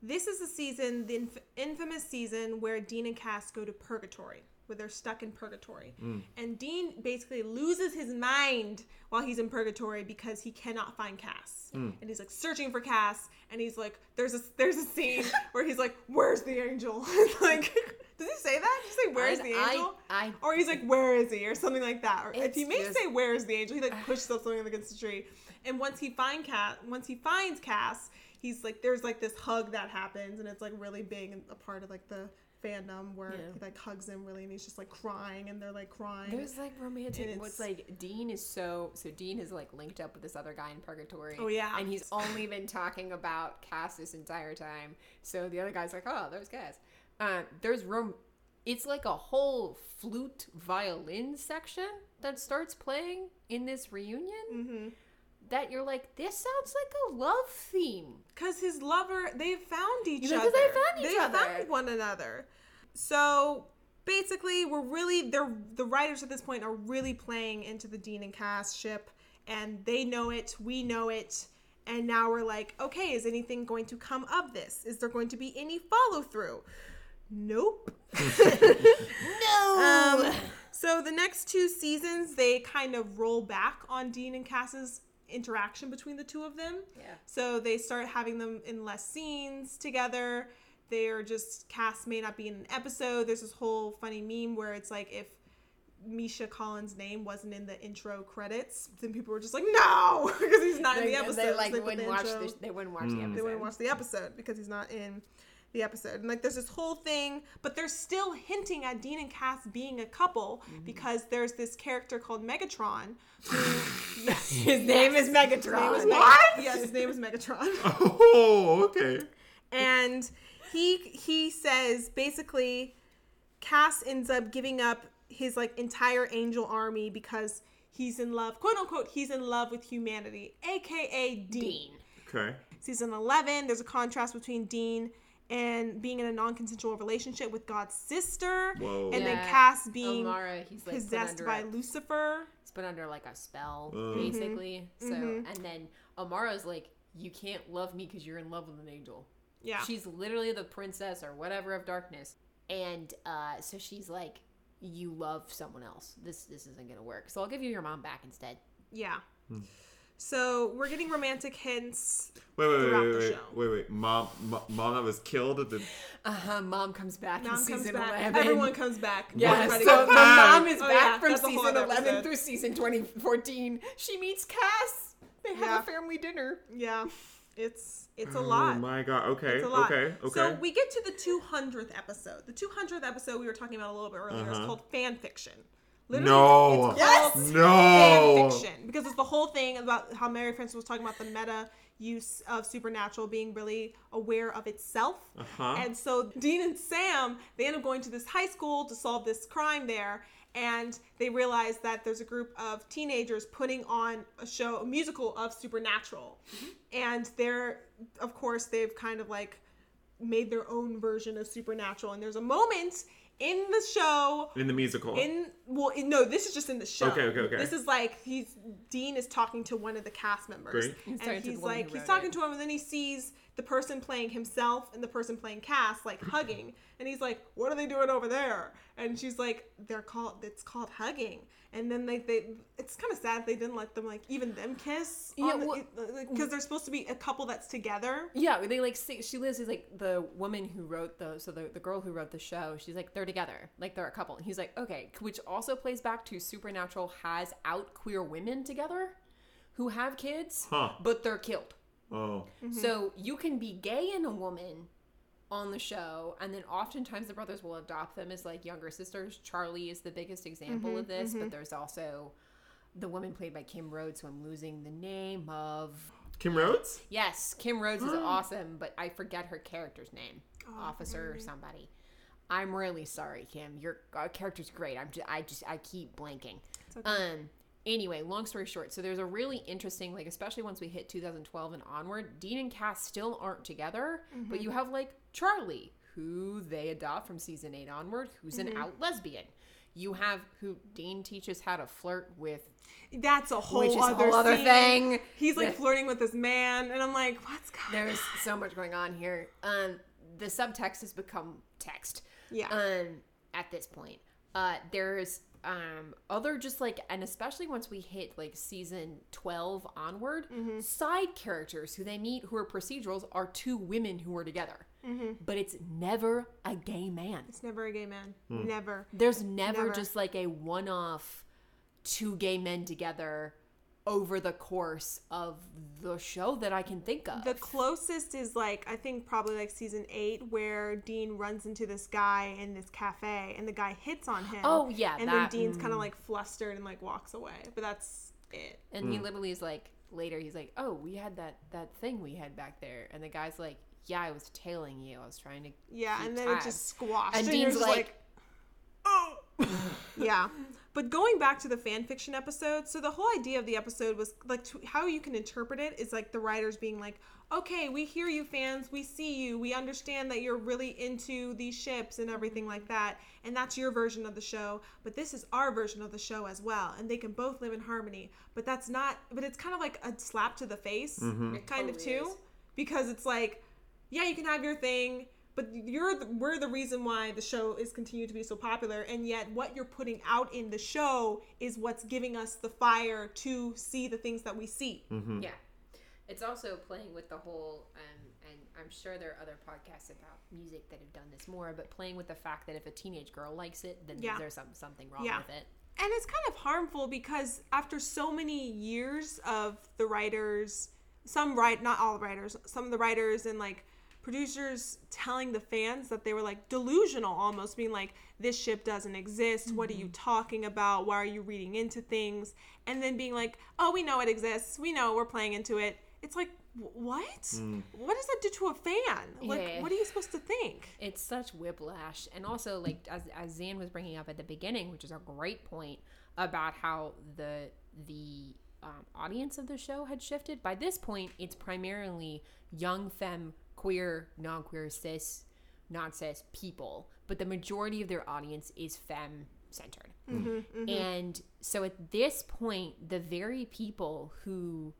this is the season, the inf- infamous season where Dean and Cass go to purgatory, where they're stuck in purgatory. Mm. And Dean basically loses his mind while he's in purgatory because he cannot find Cass. Mm. And he's like searching for Cass, and he's like, there's a there's a scene where he's like, "Where's the angel?" like, does he say that? Did he say, "Where's the angel?" I- or he's like, "Where is he?" or something like that. Or if he may just- say, "Where's the angel?" He like pushes up something against the tree. And once he find Cass, once he finds Cass, he's like, there's like this hug that happens, and it's like really big and a part of like the fandom where Yeah. he like hugs him really, and he's just like crying, and they're like crying. There's like romantic. What's like Dean is so so Dean is like linked up with this other guy in purgatory. Oh, yeah. and he's only been talking about Cass this entire time. So the other guy's like, oh, there's Cass. Uh, there's room It's like a whole flute violin section that starts playing in this reunion. Mm-hmm. That you're like, this sounds like a love theme. Because his lover, they found each other. Yeah, other. 'cause they found each They other. They found one another. So basically, we're really they're the writers at this point are really playing into the Dean and Cass ship, and they know it. We know it. And now we're like, okay, is anything going to come of this? Is there going to be any follow through? Nope. No. Um, so the next two seasons, they kind of roll back on Dean and Cass's interaction between the two of them. Yeah. So they start having them in less scenes together. They're just Cass may not be in an episode. There's this whole funny meme where it's like if Misha Collins' name wasn't in the intro credits, then people were just like, no, because he's not in the episode. they like with wouldn't the watch intro the, they wouldn't watch the episode. they wouldn't watch the episode because he's not in the episode. And like there's this whole thing, but they're still hinting at Dean and Cass being a couple mm-hmm. because there's this character called Megatron who yes. His name is Megatron. His name is What? Meg- yes, his name is Megatron. Oh, okay. and he he says basically Cass ends up giving up his like entire angel army because he's in love, quote unquote, he's in love with humanity, aka Dean. Dean. Okay. Season 11, there's a contrast between Dean and being in a non-consensual relationship with God's sister, Whoa. and then Cass being Amara, he's like possessed by a- Lucifer. He's put under like a spell, Ugh. basically. So, Mhm. and then Amara's like, "You can't love me because you're in love with an angel." Yeah, She's literally the princess or whatever of darkness, and uh, so she's like, "You love someone else. This this isn't gonna work. So I'll give you your mom back instead." yeah. So we're getting romantic hints. Wait, wait, wait, Throughout wait, the wait, show. wait, wait. Mom, mo- mom that was killed at the. Uh huh. Mom comes back Mom in comes season back. eleven. Everyone comes back. Yeah, so comes the mom is Oh, back yeah, from that's a whole season 11 episode. through season 2014. She meets Cass. They have Yeah. a family dinner. Yeah, it's it's a Oh lot. Oh my god. Okay. It's a lot. Okay. Okay. So we get to the 200th episode. The 200th episode we were talking about a little bit earlier is Uh-huh. called fan fiction. No. it's Yes! no. fiction because it's the whole thing about how Mary Frances was talking about the meta use of supernatural being really aware of itself. Uh-huh. And so Dean and Sam, they end up going to this high school to solve this crime there. And they realize that there's a group of teenagers putting on a show, a musical of supernatural. And they're, of course, they've kind of like made their own version of supernatural. And there's a moment in the show In the musical. in well in, no this is just in the show Okay, okay, okay. this is like he's dean is talking to one of the cast members Great. And to the he's woman like he's talking it. to him and then he sees the person playing himself and the person playing Cass like hugging and he's like what are they doing over there and she's like they're called it's called hugging and then like they it's kind of sad they didn't let them like even them kiss Yeah, well- because they're supposed to be a couple that's together Yeah, they like say, she lives is like the woman who wrote the so the, the girl who wrote the show. She's like they're together, like they're a couple. And he's like okay, which also plays back to Supernatural has out queer women together who have kids, Huh. but they're killed. Oh. So you can be gay in a woman on the show, and then oftentimes the brothers will adopt them as like younger sisters. Charlie is the biggest example of this, but there's also the woman played by Kim Rhodes, who I'm losing the name of. Kim Rhodes? Yes, Kim Rhodes is awesome, but I forget her character's name. Officer or somebody. I'm really sorry, Kim. Your uh, character's great. I'm just, I just I keep blanking. Um. Anyway, long story short, so there's a really interesting, like, especially once we hit 2012 and onward, Dean and Cass still aren't together, but you have like Charlie, who they adopt from season eight onward, who's an out lesbian. You have who Dean teaches how to flirt with That's a whole which is a other, whole other thing. He's like Yeah. flirting with this man, and I'm like, what's going? On? There's so much going on here. Um, the subtext has become text. Yeah. Um, at this point, uh, there's um other just like, and especially once we hit like season twelve onward, Mm-hmm. side characters who they meet who are procedurals are two women who are together, Mm-hmm. but it's never a gay man. It's never a gay man. Never. There's never, Never. just like a one-off two gay men together over the course of the show that I can think of. The closest is like I think probably like season eight where Dean runs into this guy in this cafe and the guy hits on him. Oh, yeah, and that- then Dean's kind of mm. like flustered and like walks away. But that's it. And he hmm. literally is like later he's like, "Oh, we had that that thing we had back there." And the guy's like, "Yeah, I was tailing you. I was trying to Yeah, and then tabs." it just squashed. And you're Dean's just like, oh. yeah. But going back to the fan fiction episode, so the whole idea of the episode was like to, how you can interpret it is like the writers being like, okay, we hear you fans, we see you, we understand that you're really into these ships and everything like that, and that's your version of the show, but this is our version of the show as well, and they can both live in harmony. But that's not, but it's kind of like a slap to the face, mm-hmm. kind of too, is. because it's like, yeah, you can have your thing, but you're the, we're the reason why the show is continued to be so popular, and yet what you're putting out in the show is what's giving us the fire to see the things that we see. Yeah. It's also playing with the whole, um, and I'm sure there are other podcasts about music that have done this more, but playing with the fact that if a teenage girl likes it, then Yeah. there's some, something wrong Yeah. with it. And it's kind of harmful because after so many years of the writers, some write, not all writers, some of the writers and like producers telling the fans that they were like delusional almost, being like, this ship doesn't exist. What are you talking about? Why are you reading into things? And then being like, oh, we know it exists. We know we're playing into it. It's like, wh- what? What does that do to a fan? Like, Yeah. what are you supposed to think? It's such whiplash, and also like as as Xan was bringing up at the beginning, which is a great point about how the the um, audience of the show had shifted. By this point, it's primarily young femme, queer, non-queer, cis, non-cis people, but the majority of their audience is femme centered. Mm-hmm, mm-hmm. And so at this point, the very people who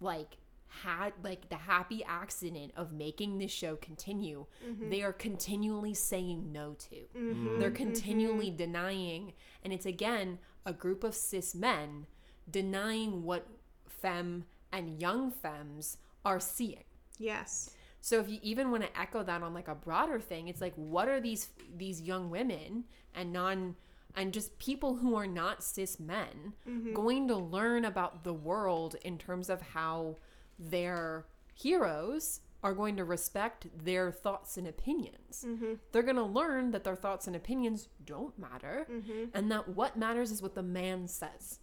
like had like the happy accident of making this show continue mm-hmm. they are continually saying no to. They're continually denying. And it's again a group of cis men denying what femme and young femmes are seeing. Yes. So if you even want to echo that on like a broader thing, it's like what are these these young women and non and just people who are not cis men mm-hmm. going to learn about the world in terms of how their heroes are going to respect their thoughts and opinions. Mm-hmm. They're going to learn that their thoughts and opinions don't matter mm-hmm. and that what matters is what the man says.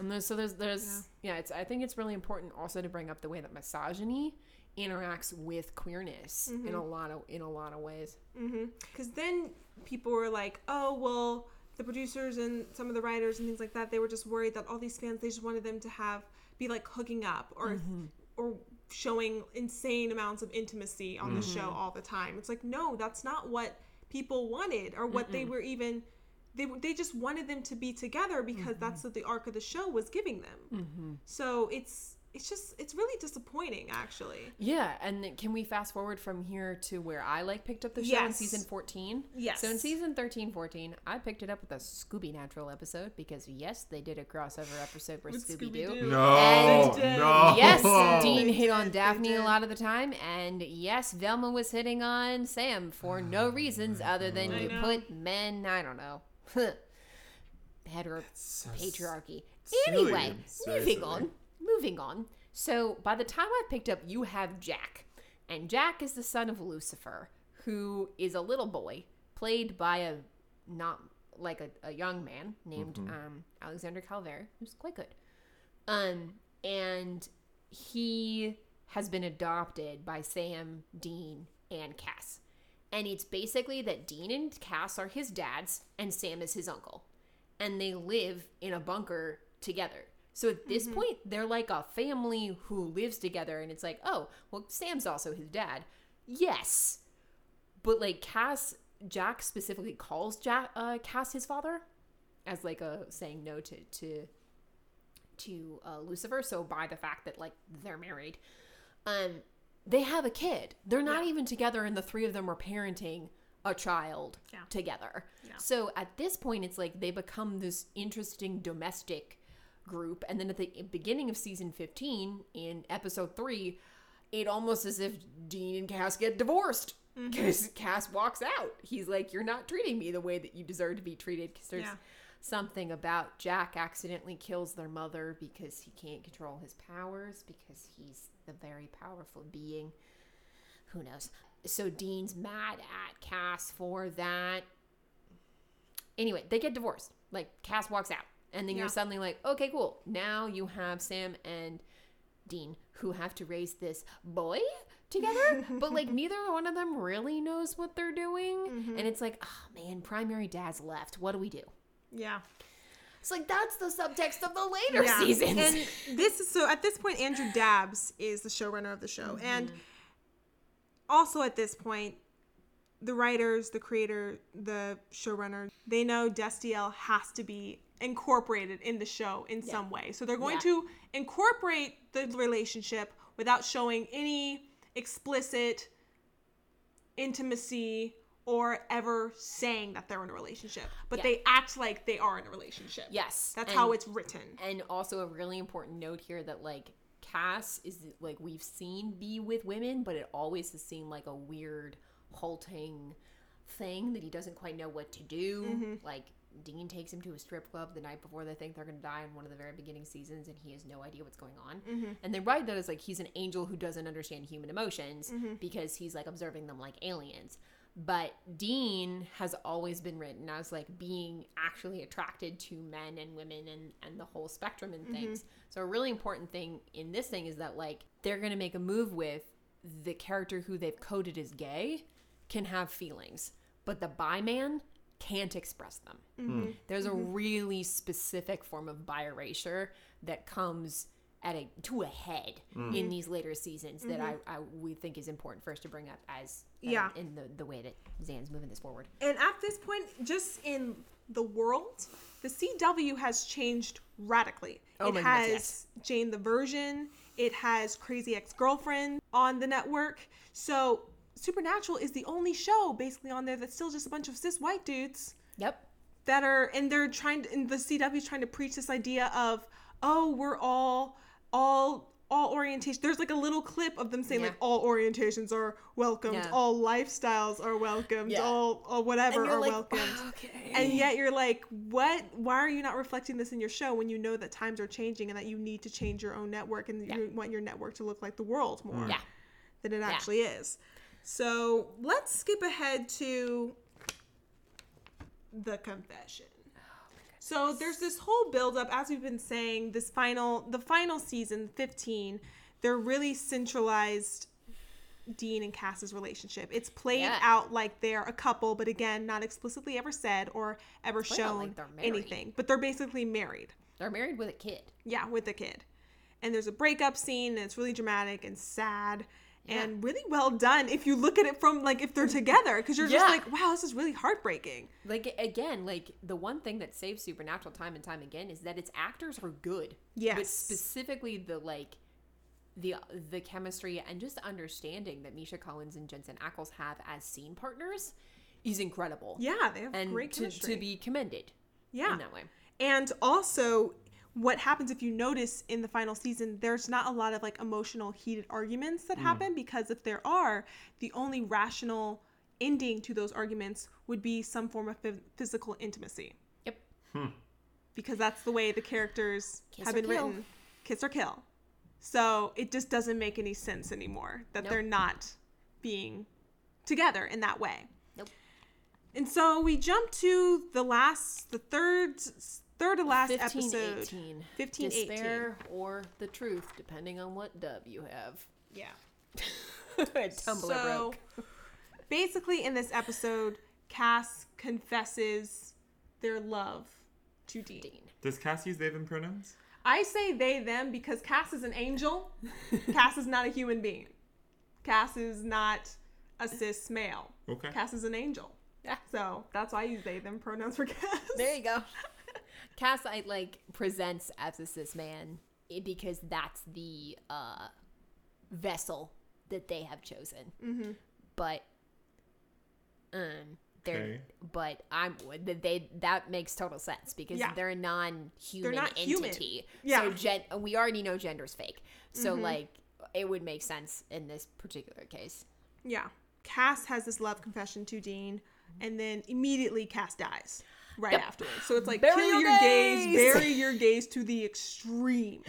And there's, so there's there's yeah. it's I think it's really important also to bring up the way that misogyny interacts with queerness in mm-hmm. a lot of in a lot of ways. Mm-hmm. Because then people were like, oh, well, the producers and some of the writers and things like that, they were just worried that all these fans, they just wanted them to have, be like hooking up or, mm-hmm. or showing insane amounts of intimacy on the show all the time. It's like, no, that's not what people wanted or what they were even. They, they just wanted them to be together because that's what the arc of the show was giving them. So it's it's just it's really disappointing actually. Yeah, and can we fast forward from here to where I like picked up the show in season 14? Yes. So in season 13, 14, I picked it up with a Scooby Natural episode because yes, they did a crossover episode with, Scooby Doo. Scooby-Doo. No, And- no. Yes, Dean They hit on did, they Daphne a lot of the time, and yes, Velma was hitting on Sam for no reasons other than I you know. put men, I don't know, hetero so patriarchy. silly. Anyway, moving on, moving on. So by the time I picked up, you have Jack, and Jack is the son of Lucifer, who is a little boy played by a not like a, a young man named um, Alexander Calvert, who's quite good. Um, and he has been adopted by Sam, Dean, and Cass. And it's basically that Dean and Cass are his dads and Sam is his uncle. And they live in a bunker together. So at this point, they're like a family who lives together. And it's like, oh, well, Sam's also his dad. Yes. But like Cass, Jack specifically calls Jack, uh, Cass his father as like a saying no to, to to uh, Lucifer. So by the fact that like they're married, um, they have a kid. They're not even together, and the three of them are parenting a child Yeah. together. Yeah. So at this point, it's like they become this interesting domestic group. And then at the beginning of season fifteen, in episode three, it almost as if Dean and Cass get divorced. Mm-hmm. Because Cass walks out. He's like, You're not treating me the way that you deserve to be treated. Because there's Yeah. something about Jack accidentally kills their mother because he can't control his powers because he's the very powerful being. Who knows? So Dean's mad at Cass for that. Anyway, they get divorced. Like Cass walks out, and then Yeah. you're suddenly like, okay, cool. Now you have Sam and Dean who have to raise this boy together, but like neither one of them really knows what they're doing, mm-hmm. and it's like, oh man, primary dad's left. What do we do? Yeah. It's like that's the subtext of the later Yeah. seasons. And this is so at this point, Andrew Dabbs is the showrunner of the show. Mm-hmm. And also at this point, the writers, the creator, the showrunner, they know Destiel has to be incorporated in the show in some way. So they're going Yeah. to incorporate the relationship without showing any explicit intimacy or ever saying that they're in a relationship. But Yeah. they act like they are in a relationship. yes, That's and- how it's written. And also a really important note here that like Cass is like we've seen be with women, but it always has seemed like a weird, halting thing that he doesn't quite know what to do. Mm-hmm. Like Dean takes him to a strip club the night before they think they're gonna die in one of the very beginning seasons, and he has no idea what's going on. Mm-hmm. And they write that as like he's an angel who doesn't understand human emotions Mm-hmm. because he's like observing them like aliens. But Dean has always been written as like being actually attracted to men and women and, and the whole spectrum and things. So a really important thing in this thing is that like they're gonna make a move with the character who they've coded as gay can have feelings, but the bi man can't express them. Mm-hmm. Mm. There's a mm-hmm. really specific form of bi erasure that comes at a to a head mm. in these later seasons that mm-hmm. I, I we think is important for us to bring up as uh, Yeah. in the, the way that Xan's moving this forward. And at this point, just in the world, the CW has changed radically. Oh it my has goodness, Jane the Virgin, it has Crazy Ex Girlfriend on the network. So, Supernatural is the only show basically on there that's still just a bunch of cis white dudes Yep. that are, and they're trying to, and the CW is trying to preach this idea of, oh, we're all, all, all orientation. There's like a little clip of them saying Yeah. like all orientations are welcomed, Yeah. all lifestyles are welcomed, Yeah. all, all whatever you're like, welcomed. Oh, okay. And yet you're like, what? Why are you not reflecting this in your show when you know that times are changing and that you need to change your own network and you want your network to look like the world more than it actually is? So let's skip ahead to the confession. So there's this whole buildup, as we've been saying, this final, the final season, 15, they're really centralized Dean and Cass's relationship. It's played Yeah. out like they're a couple, but again, not explicitly ever said or ever shown like anything. But they're basically married. They're married with a kid. Yeah, with a kid. And there's a breakup scene, and it's really dramatic and sad. And really well done if you look at it from like if they're mm-hmm. together, because you're just like, wow, this is really heartbreaking. Like again, like the one thing that saves Supernatural time and time again is that its actors are good. But Yes. specifically the like the the chemistry and just understanding that Misha Collins and Jensen Ackles have as scene partners is incredible. Yeah, they have And great to, chemistry. to be commended yeah. in that way. And also, what happens if you notice in the final season, there's not a lot of like emotional, heated arguments that mm. happen because if there are, the only rational ending to those arguments would be some form of phys- physical intimacy Yep. Hmm. because that's the way the characters Kiss have been kill. written kiss or kill. So it just doesn't make any sense anymore that Nope. they're not being together in that way. Nope. And so we jump to the last, the third, third to last 15, episode. 18. 15, 18. Despair or the truth, depending on what dub you have. Yeah. Tumblr so broke. basically, in this episode, Cass confesses their love to Dean. Dean. Does Cass use they them pronouns? I say they them because Cass is an angel. Cass is not a human being. Cass is not a cis male. Okay. Cass is an angel. Yeah. So that's why I use they them pronouns for Cass. There you go. Cass, I like presents as a cis man because that's the uh, vessel that they have chosen. Mm-hmm. But, um, they're Okay. but I'm they that makes total sense because Yeah. they're a non-human They're not human. entity. Yeah. So gen- we already know gender's fake. So like it would make sense in this particular case. Yeah. Cass has this love confession to Dean, and then immediately Cass dies right Yep. afterwards. So it's like Bury kill your your gays, gays. bury your gays to the extreme.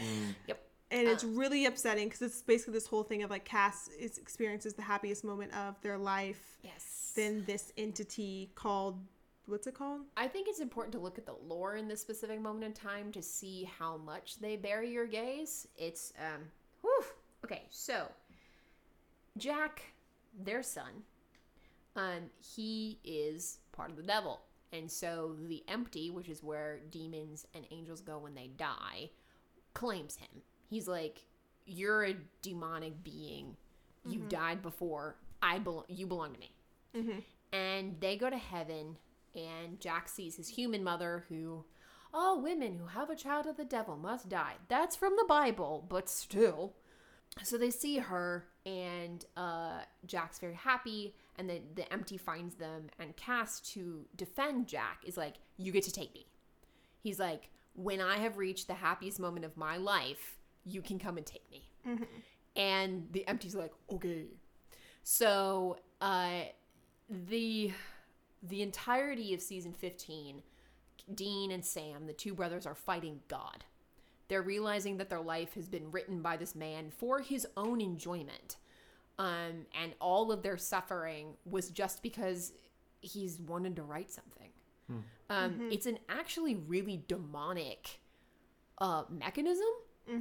Yep. And it's really upsetting because it's basically this whole thing of like Cass is experiences the happiest moment of their life. Yes. Then this entity called what's it called? I think it's important to look at the lore in this specific moment in time to see how much they bury your gays. It's um whew. Okay, so Jack, their son, um, he is part of the devil. And so the empty, which is where demons and angels go when they die, claims him. He's like, You're a demonic being. You died before. I belong you belong to me and they go to heaven and jack sees his human mother who all women who have a child of the devil must die that's from the bible but still so they see her and uh, jack's very happy and the, the empty finds them and cass to defend jack is like you get to take me. He's like when i have reached the happiest moment of my life you can come and take me. And the empty's like okay. So uh the the entirety of season 15 dean and sam the two brothers are fighting god. They're realizing that their life has been written by this man for his own enjoyment um, and all of their suffering was just because he's wanted to write something. Um, it's an actually really demonic uh, mechanism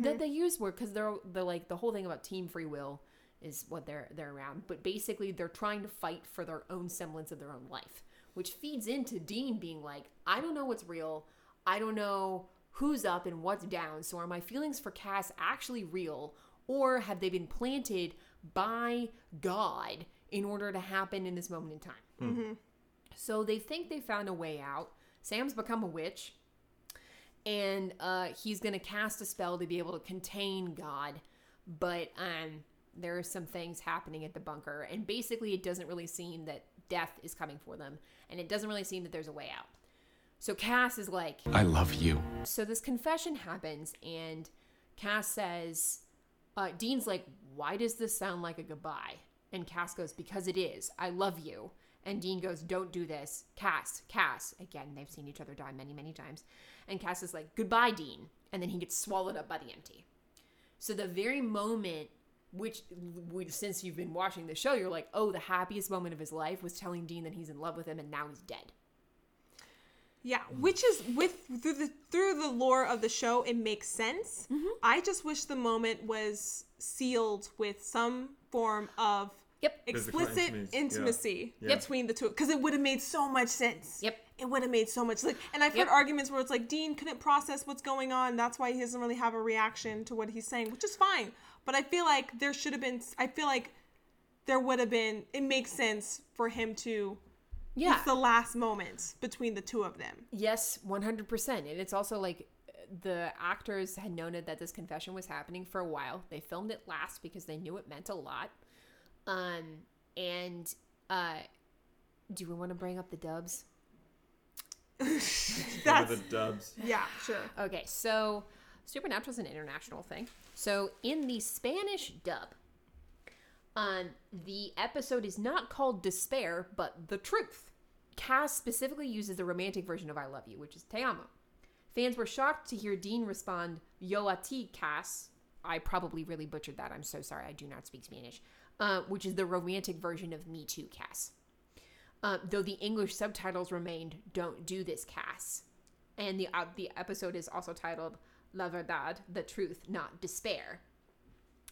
that they use where because they're they're like the whole thing about team free will is what they're they're around. But basically they're trying to fight for their own semblance of their own life which feeds into dean being like i don't know what's real. I don't know who's up and what's down. So are my feelings for cass actually real? Or have they been planted by god in order to happen in this moment in time so they think they found a way out sam's become a witch and uh, he's going to cast a spell to be able to contain God. But um, there are some things happening at the bunker, and basically, it doesn't really seem that death is coming for them, and it doesn't really seem that there's a way out. So Cass is like, I love you. so this confession happens, and Cass says, uh, Dean's like, why does this sound like a goodbye? And Cass goes, because it is. I love you. And Dean goes, don't do this. Cass, Cass. Again, they've seen each other die many, many times. And Cass is like, goodbye, Dean. And then he gets swallowed up by the empty. So the very moment, which since you've been watching the show, you're like, oh, the happiest moment of his life was telling Dean that he's in love with him, and now he's dead. Yeah, which is with through the through the lore of the show, it makes sense. Mm-hmm. I just wish the moment was sealed with some form of Yep. Explicit intimacy, yeah. intimacy Yeah. between the two, because it would have made so much sense. Yep. It would have made so much like, and I've Yep. heard arguments where it's like Dean couldn't process what's going on. That's why he doesn't really have a reaction to what he's saying, which is fine. But I feel like there should have been. I feel like there would have been. It makes sense for him to. Yeah. It's the last moment between the two of them. Yes, 100%. And it's also like the actors had noted that this confession was happening for a while. They filmed it last because they knew it meant a lot. Um and uh do we want to bring up the dubs? That's the dubs? yeah, sure. Okay, so Supernatural is an international thing. So in the Spanish dub, um, the episode is not called Despair, but The Truth. Cass specifically uses the romantic version of I Love You, which is Te Amo. Fans were shocked to hear Dean respond, Yo a ti, Cass. I probably really butchered that. I'm so sorry. I do not speak Spanish. Uh, which is the romantic version of Me Too, Cass. Uh, though the English subtitles remained, Don't do this, Cass. and the uh, the episode is also titled La Verdad, the truth, not despair.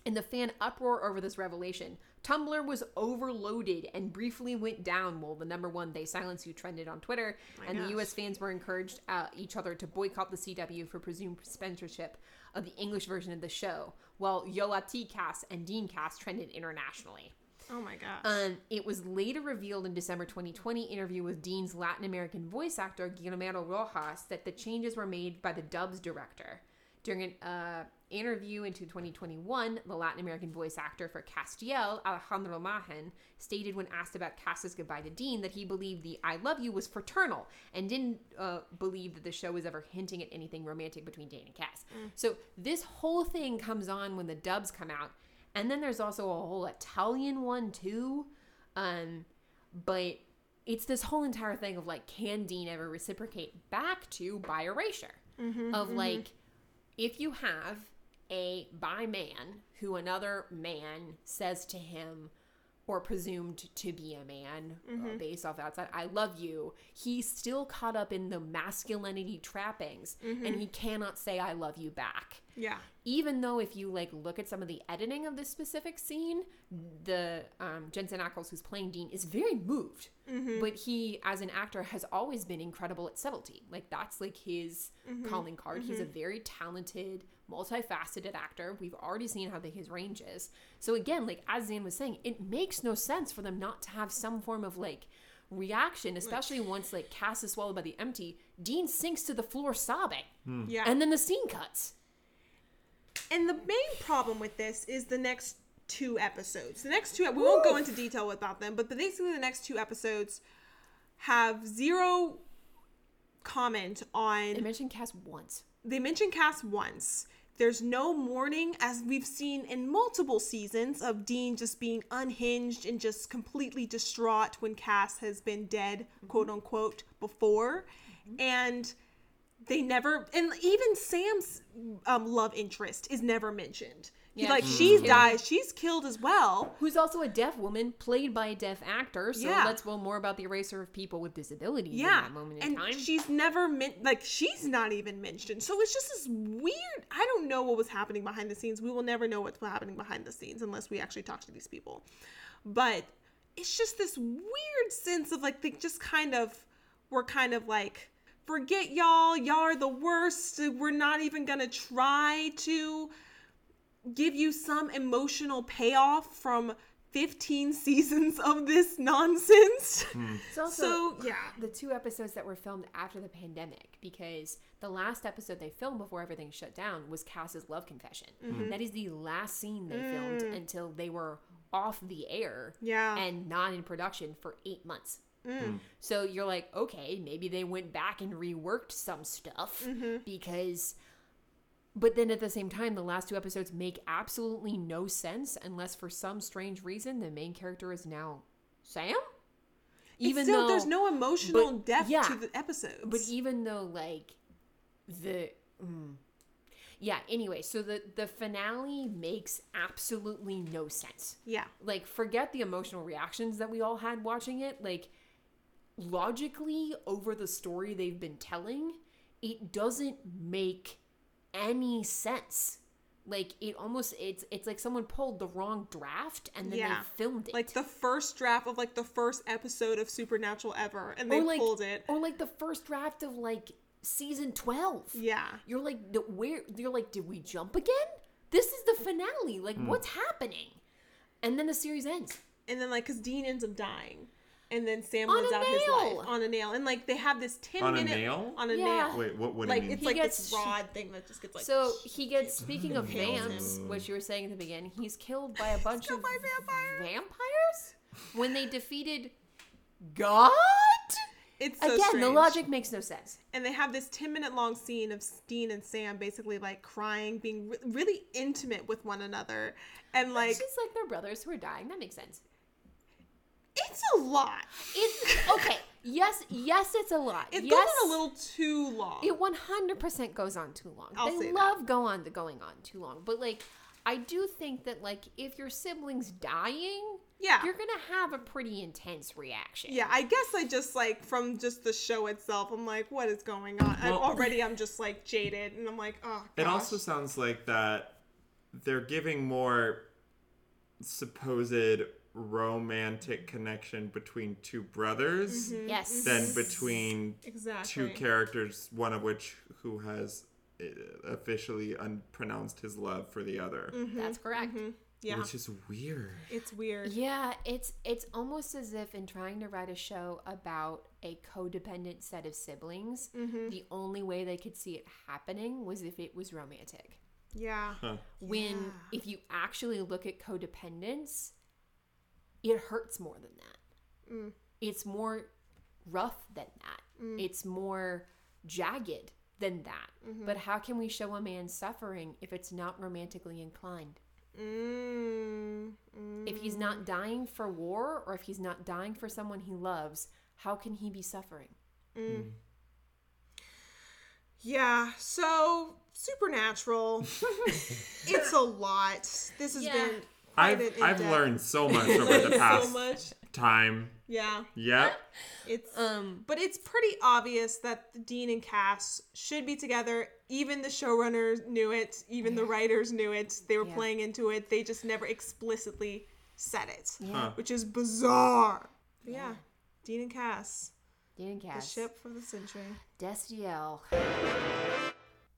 In the fan uproar over this revelation, Tumblr was overloaded and briefly went down while the number one They Silence You trended on Twitter, and the. US fans were encouraged uh, each other to boycott the CW for presumed censorship of the English version of the show, while Yoa T cast and Dean cast trended internationally. Oh my gosh. Um, it was later revealed in December 2020 interview with Dean's Latin American voice actor Guillermo Rojas that the changes were made by the dubs director. During an uh, interview into 2021, the Latin American voice actor for Castiel, Alejandro Mahen, stated when asked about Cass's goodbye to Dean that he believed the "I love you" was fraternal and didn't uh, believe that the show was ever hinting at anything romantic between Dean and Cass. So this whole thing comes on when the dubs come out, and then there's also a whole Italian one too. Um, but it's this whole entire thing of like, can Dean ever reciprocate back to bi erasure? of like, if you have a bi man who another man says to him or presumed to be a man uh, mm-hmm. based off outside i love you he's still caught up in the masculinity trappings and mm-hmm. he cannot say i love you back yeah. even though if you like look at some of the editing of this specific scene, the um, Jensen Ackles who's playing Dean is very moved. Mm-hmm. But he, as an actor, has always been incredible at subtlety. Like that's like his calling card. He's a very talented, multifaceted actor. We've already seen how big his range is. So again, like as Xan was saying, it makes no sense for them not to have some form of like reaction, especially once like Cass is swallowed by the empty. Dean sinks to the floor sobbing, hmm. Yeah. and then the scene cuts. And the main problem with this is the next two episodes. The next two, we won't go into detail about them, but basically the next two episodes have zero comment on They mentioned Cass once. They mention Cass once. There's no mourning, as we've seen in multiple seasons of Dean just being unhinged and just completely distraught when Cass has been dead, quote unquote, before. And they never, and even Sam's um, love interest is never mentioned. He, Yeah, like mm-hmm. she's she's killed. died, she's killed as well. who's also a deaf woman played by a deaf actor. So Yeah. let's well more about the eraser of people with disabilities Yeah, in that moment in and time. she's never meant like she's not even mentioned. So it's just this weird. I don't know what was happening behind the scenes. We will never know what's happening behind the scenes unless we actually talk to these people. But it's just this weird sense of like they just kind of we're kind of like forget y'all. Y'all are the worst. We're not even gonna try to give you some emotional payoff from 15 seasons of this nonsense. It's also So, yeah. the two episodes that were filmed after the pandemic because the last episode they filmed before everything shut down was Cass's love confession. Mm-hmm. That is the last scene they filmed until they were off the air Mm. Yeah. and not in production for eight months. Mm. So you're like, okay, maybe they went back and reworked some stuff Mm-hmm. because. But then at the same time, the last two episodes make absolutely no sense unless for some strange reason the main character is now Sam. Even still, there's no emotional but- depth yeah. to the episodes. But even though like the mm. yeah, anyway, so the the finale makes absolutely no sense. yeah, Like forget the emotional reactions that we all had watching it, like logically over the story they've been telling, it doesn't make any sense. Like it almost it's it's like someone pulled the wrong draft and then Yeah. they filmed it. like the first draft of like the first episode of Supernatural ever, and they or like pulled it. or like the first draft of like season 12. Yeah, You're like, where? You're like, did we jump again? This is the finale. Like, hmm. what's happening? And then the series ends. and then like because Dean ends up dying, and then Sam On lives a out his nail. life on a nail, and like they have this ten On a minute nail? on a Yeah. nail. Wait, what? What like do you mean? it's He like gets this rod thing that just gets like So he gets. Speaking of vamps, what you were saying at the beginning, he's killed by a bunch killed of by vampires. vampires when they defeated God. it's so Again, the strange. logic makes no sense. and they have this 10 minute long scene of Dean and Sam basically like crying, being re- really intimate with one another, and like It's just like they're brothers who are dying. That makes sense. It's a lot. It's okay. yes, yes, it's a lot. It yes, goes on a little too long. It 100% goes on too long. I'll they say that. love go on the going on too long. But like I do think that like if your siblings dying, Yeah. you're gonna have a pretty intense reaction. Yeah, I guess I just like from just the show itself, I'm like, what is going on? I, Well- already, I'm just like jaded, and I'm like, oh. Gosh. It also sounds like that they're giving more supposed romantic connection between two brothers mm-hmm. Yes. Mm-hmm. than between exactly two characters, one of which who has uh, officially unpronounced his love for the other, mm-hmm. That's correct. Yeah, which is weird. it's weird. Yeah, it's it's almost as if in trying to write a show about a codependent set of siblings, the only way they could see it happening was if it was romantic. Yeah. When if you actually look at codependence, it hurts more than that. Mm. It's more rough than that. Mm. It's more jagged than that. Mm-hmm. But how can we show a man suffering if it's not romantically inclined? Mm, If he's not dying for war or if he's not dying for someone he loves, how can he be suffering? Mm. Yeah. So supernatural. it's a lot. This has Yeah. been. Quite I've I've in-depth- learned so much over the past so much. time. Yeah. Yep. It's Um, but it's pretty obvious that Dean and Cass should be together. Even the showrunners knew it. Even the writers knew it. They were Yeah. playing into it. They just never explicitly said it, Huh. which is bizarre. But yeah, Dean and Cass, Dean and Cass. The ship for the century. Destiel.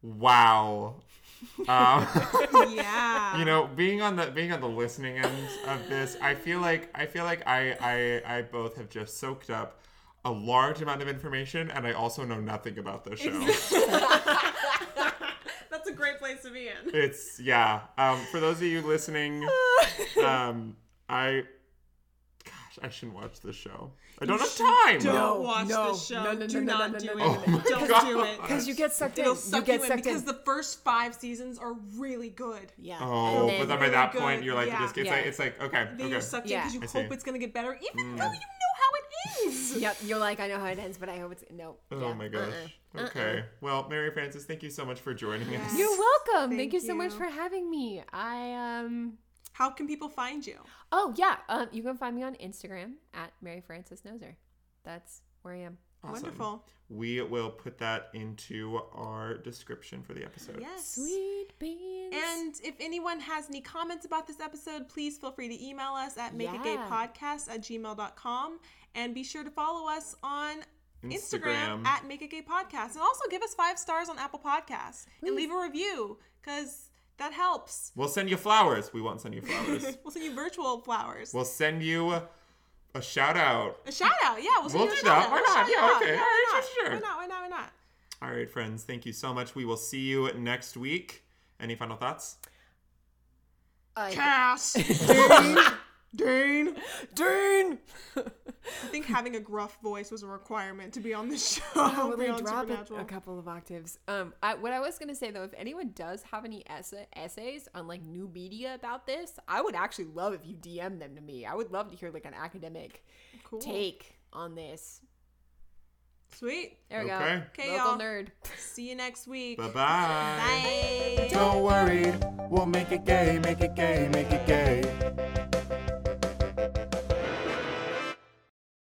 Wow. Um, Yeah. you know, being on the being on the listening end of this, I feel like I feel like I I I both have just soaked up a large amount of information, and I also know nothing about the show. That's a great place to be in. it's yeah. Um, for those of you listening, um, I I shouldn't watch this show. I don't have time. Don't No, watch no, this show. no, no, do no, no, not no, do no, it. no, no, no. Don't God. do it. Because you get sucked It'll in. suck you get in sucked because in. the first five seasons are really good. yeah. Oh, and but then by really that good, point, you're like, yeah. it's, it's Yeah. like, it's like, okay, Then okay. you're sucked in because you I hope see. it's gonna get better, even Mm. though you know how it is. Yep, you're like, I know how it ends, but I hope it's no. Oh yeah, my gosh. uh-uh, Okay. uh-uh. Well, Mary Frances, thank you so much for joining us. You're welcome. Thank, Thank you so much for having me. I um. How can people find you? Oh yeah. Um. You can find me on Instagram at Mary Frances Noser. That's where I am. Awesome. Wonderful. We will put that into our description for the episode. Yes. Sweet beans. And if anyone has any comments about this episode, please feel free to email us at makeitgaypodcast at gmail.com. And be sure to follow us on Instagram, Instagram. at Make It Gay Podcast. And also give us five stars on Apple Podcasts and leave a review because that helps. We'll send you flowers. We won't send you flowers. We'll send you virtual flowers. we'll send you a shout out. a shout out. Yeah, we'll send We'll you a do shout that. out. Why We'll not? shout Yeah, you out. okay. Yeah, All right, why sure, sure. not? Why not? Why not? Why not? All right, friends. Thank you so much. We will see you next week. Any final thoughts? I, Cass. Dean. Dean. Dean. I think having a gruff voice was a requirement to be on the show. Oh, be they drop it a couple of octaves. Um, I, what I was gonna say though, if anyone does have any essa- essays on like new media about this, I would actually love if you DM them to me. I would love to hear like an academic Cool. take on this. Sweet. There we Okay. go. Okay, Local y'all. nerd. See you next week. Bye-bye. Bye. Don't worry, we'll make it gay, make it gay, make it gay.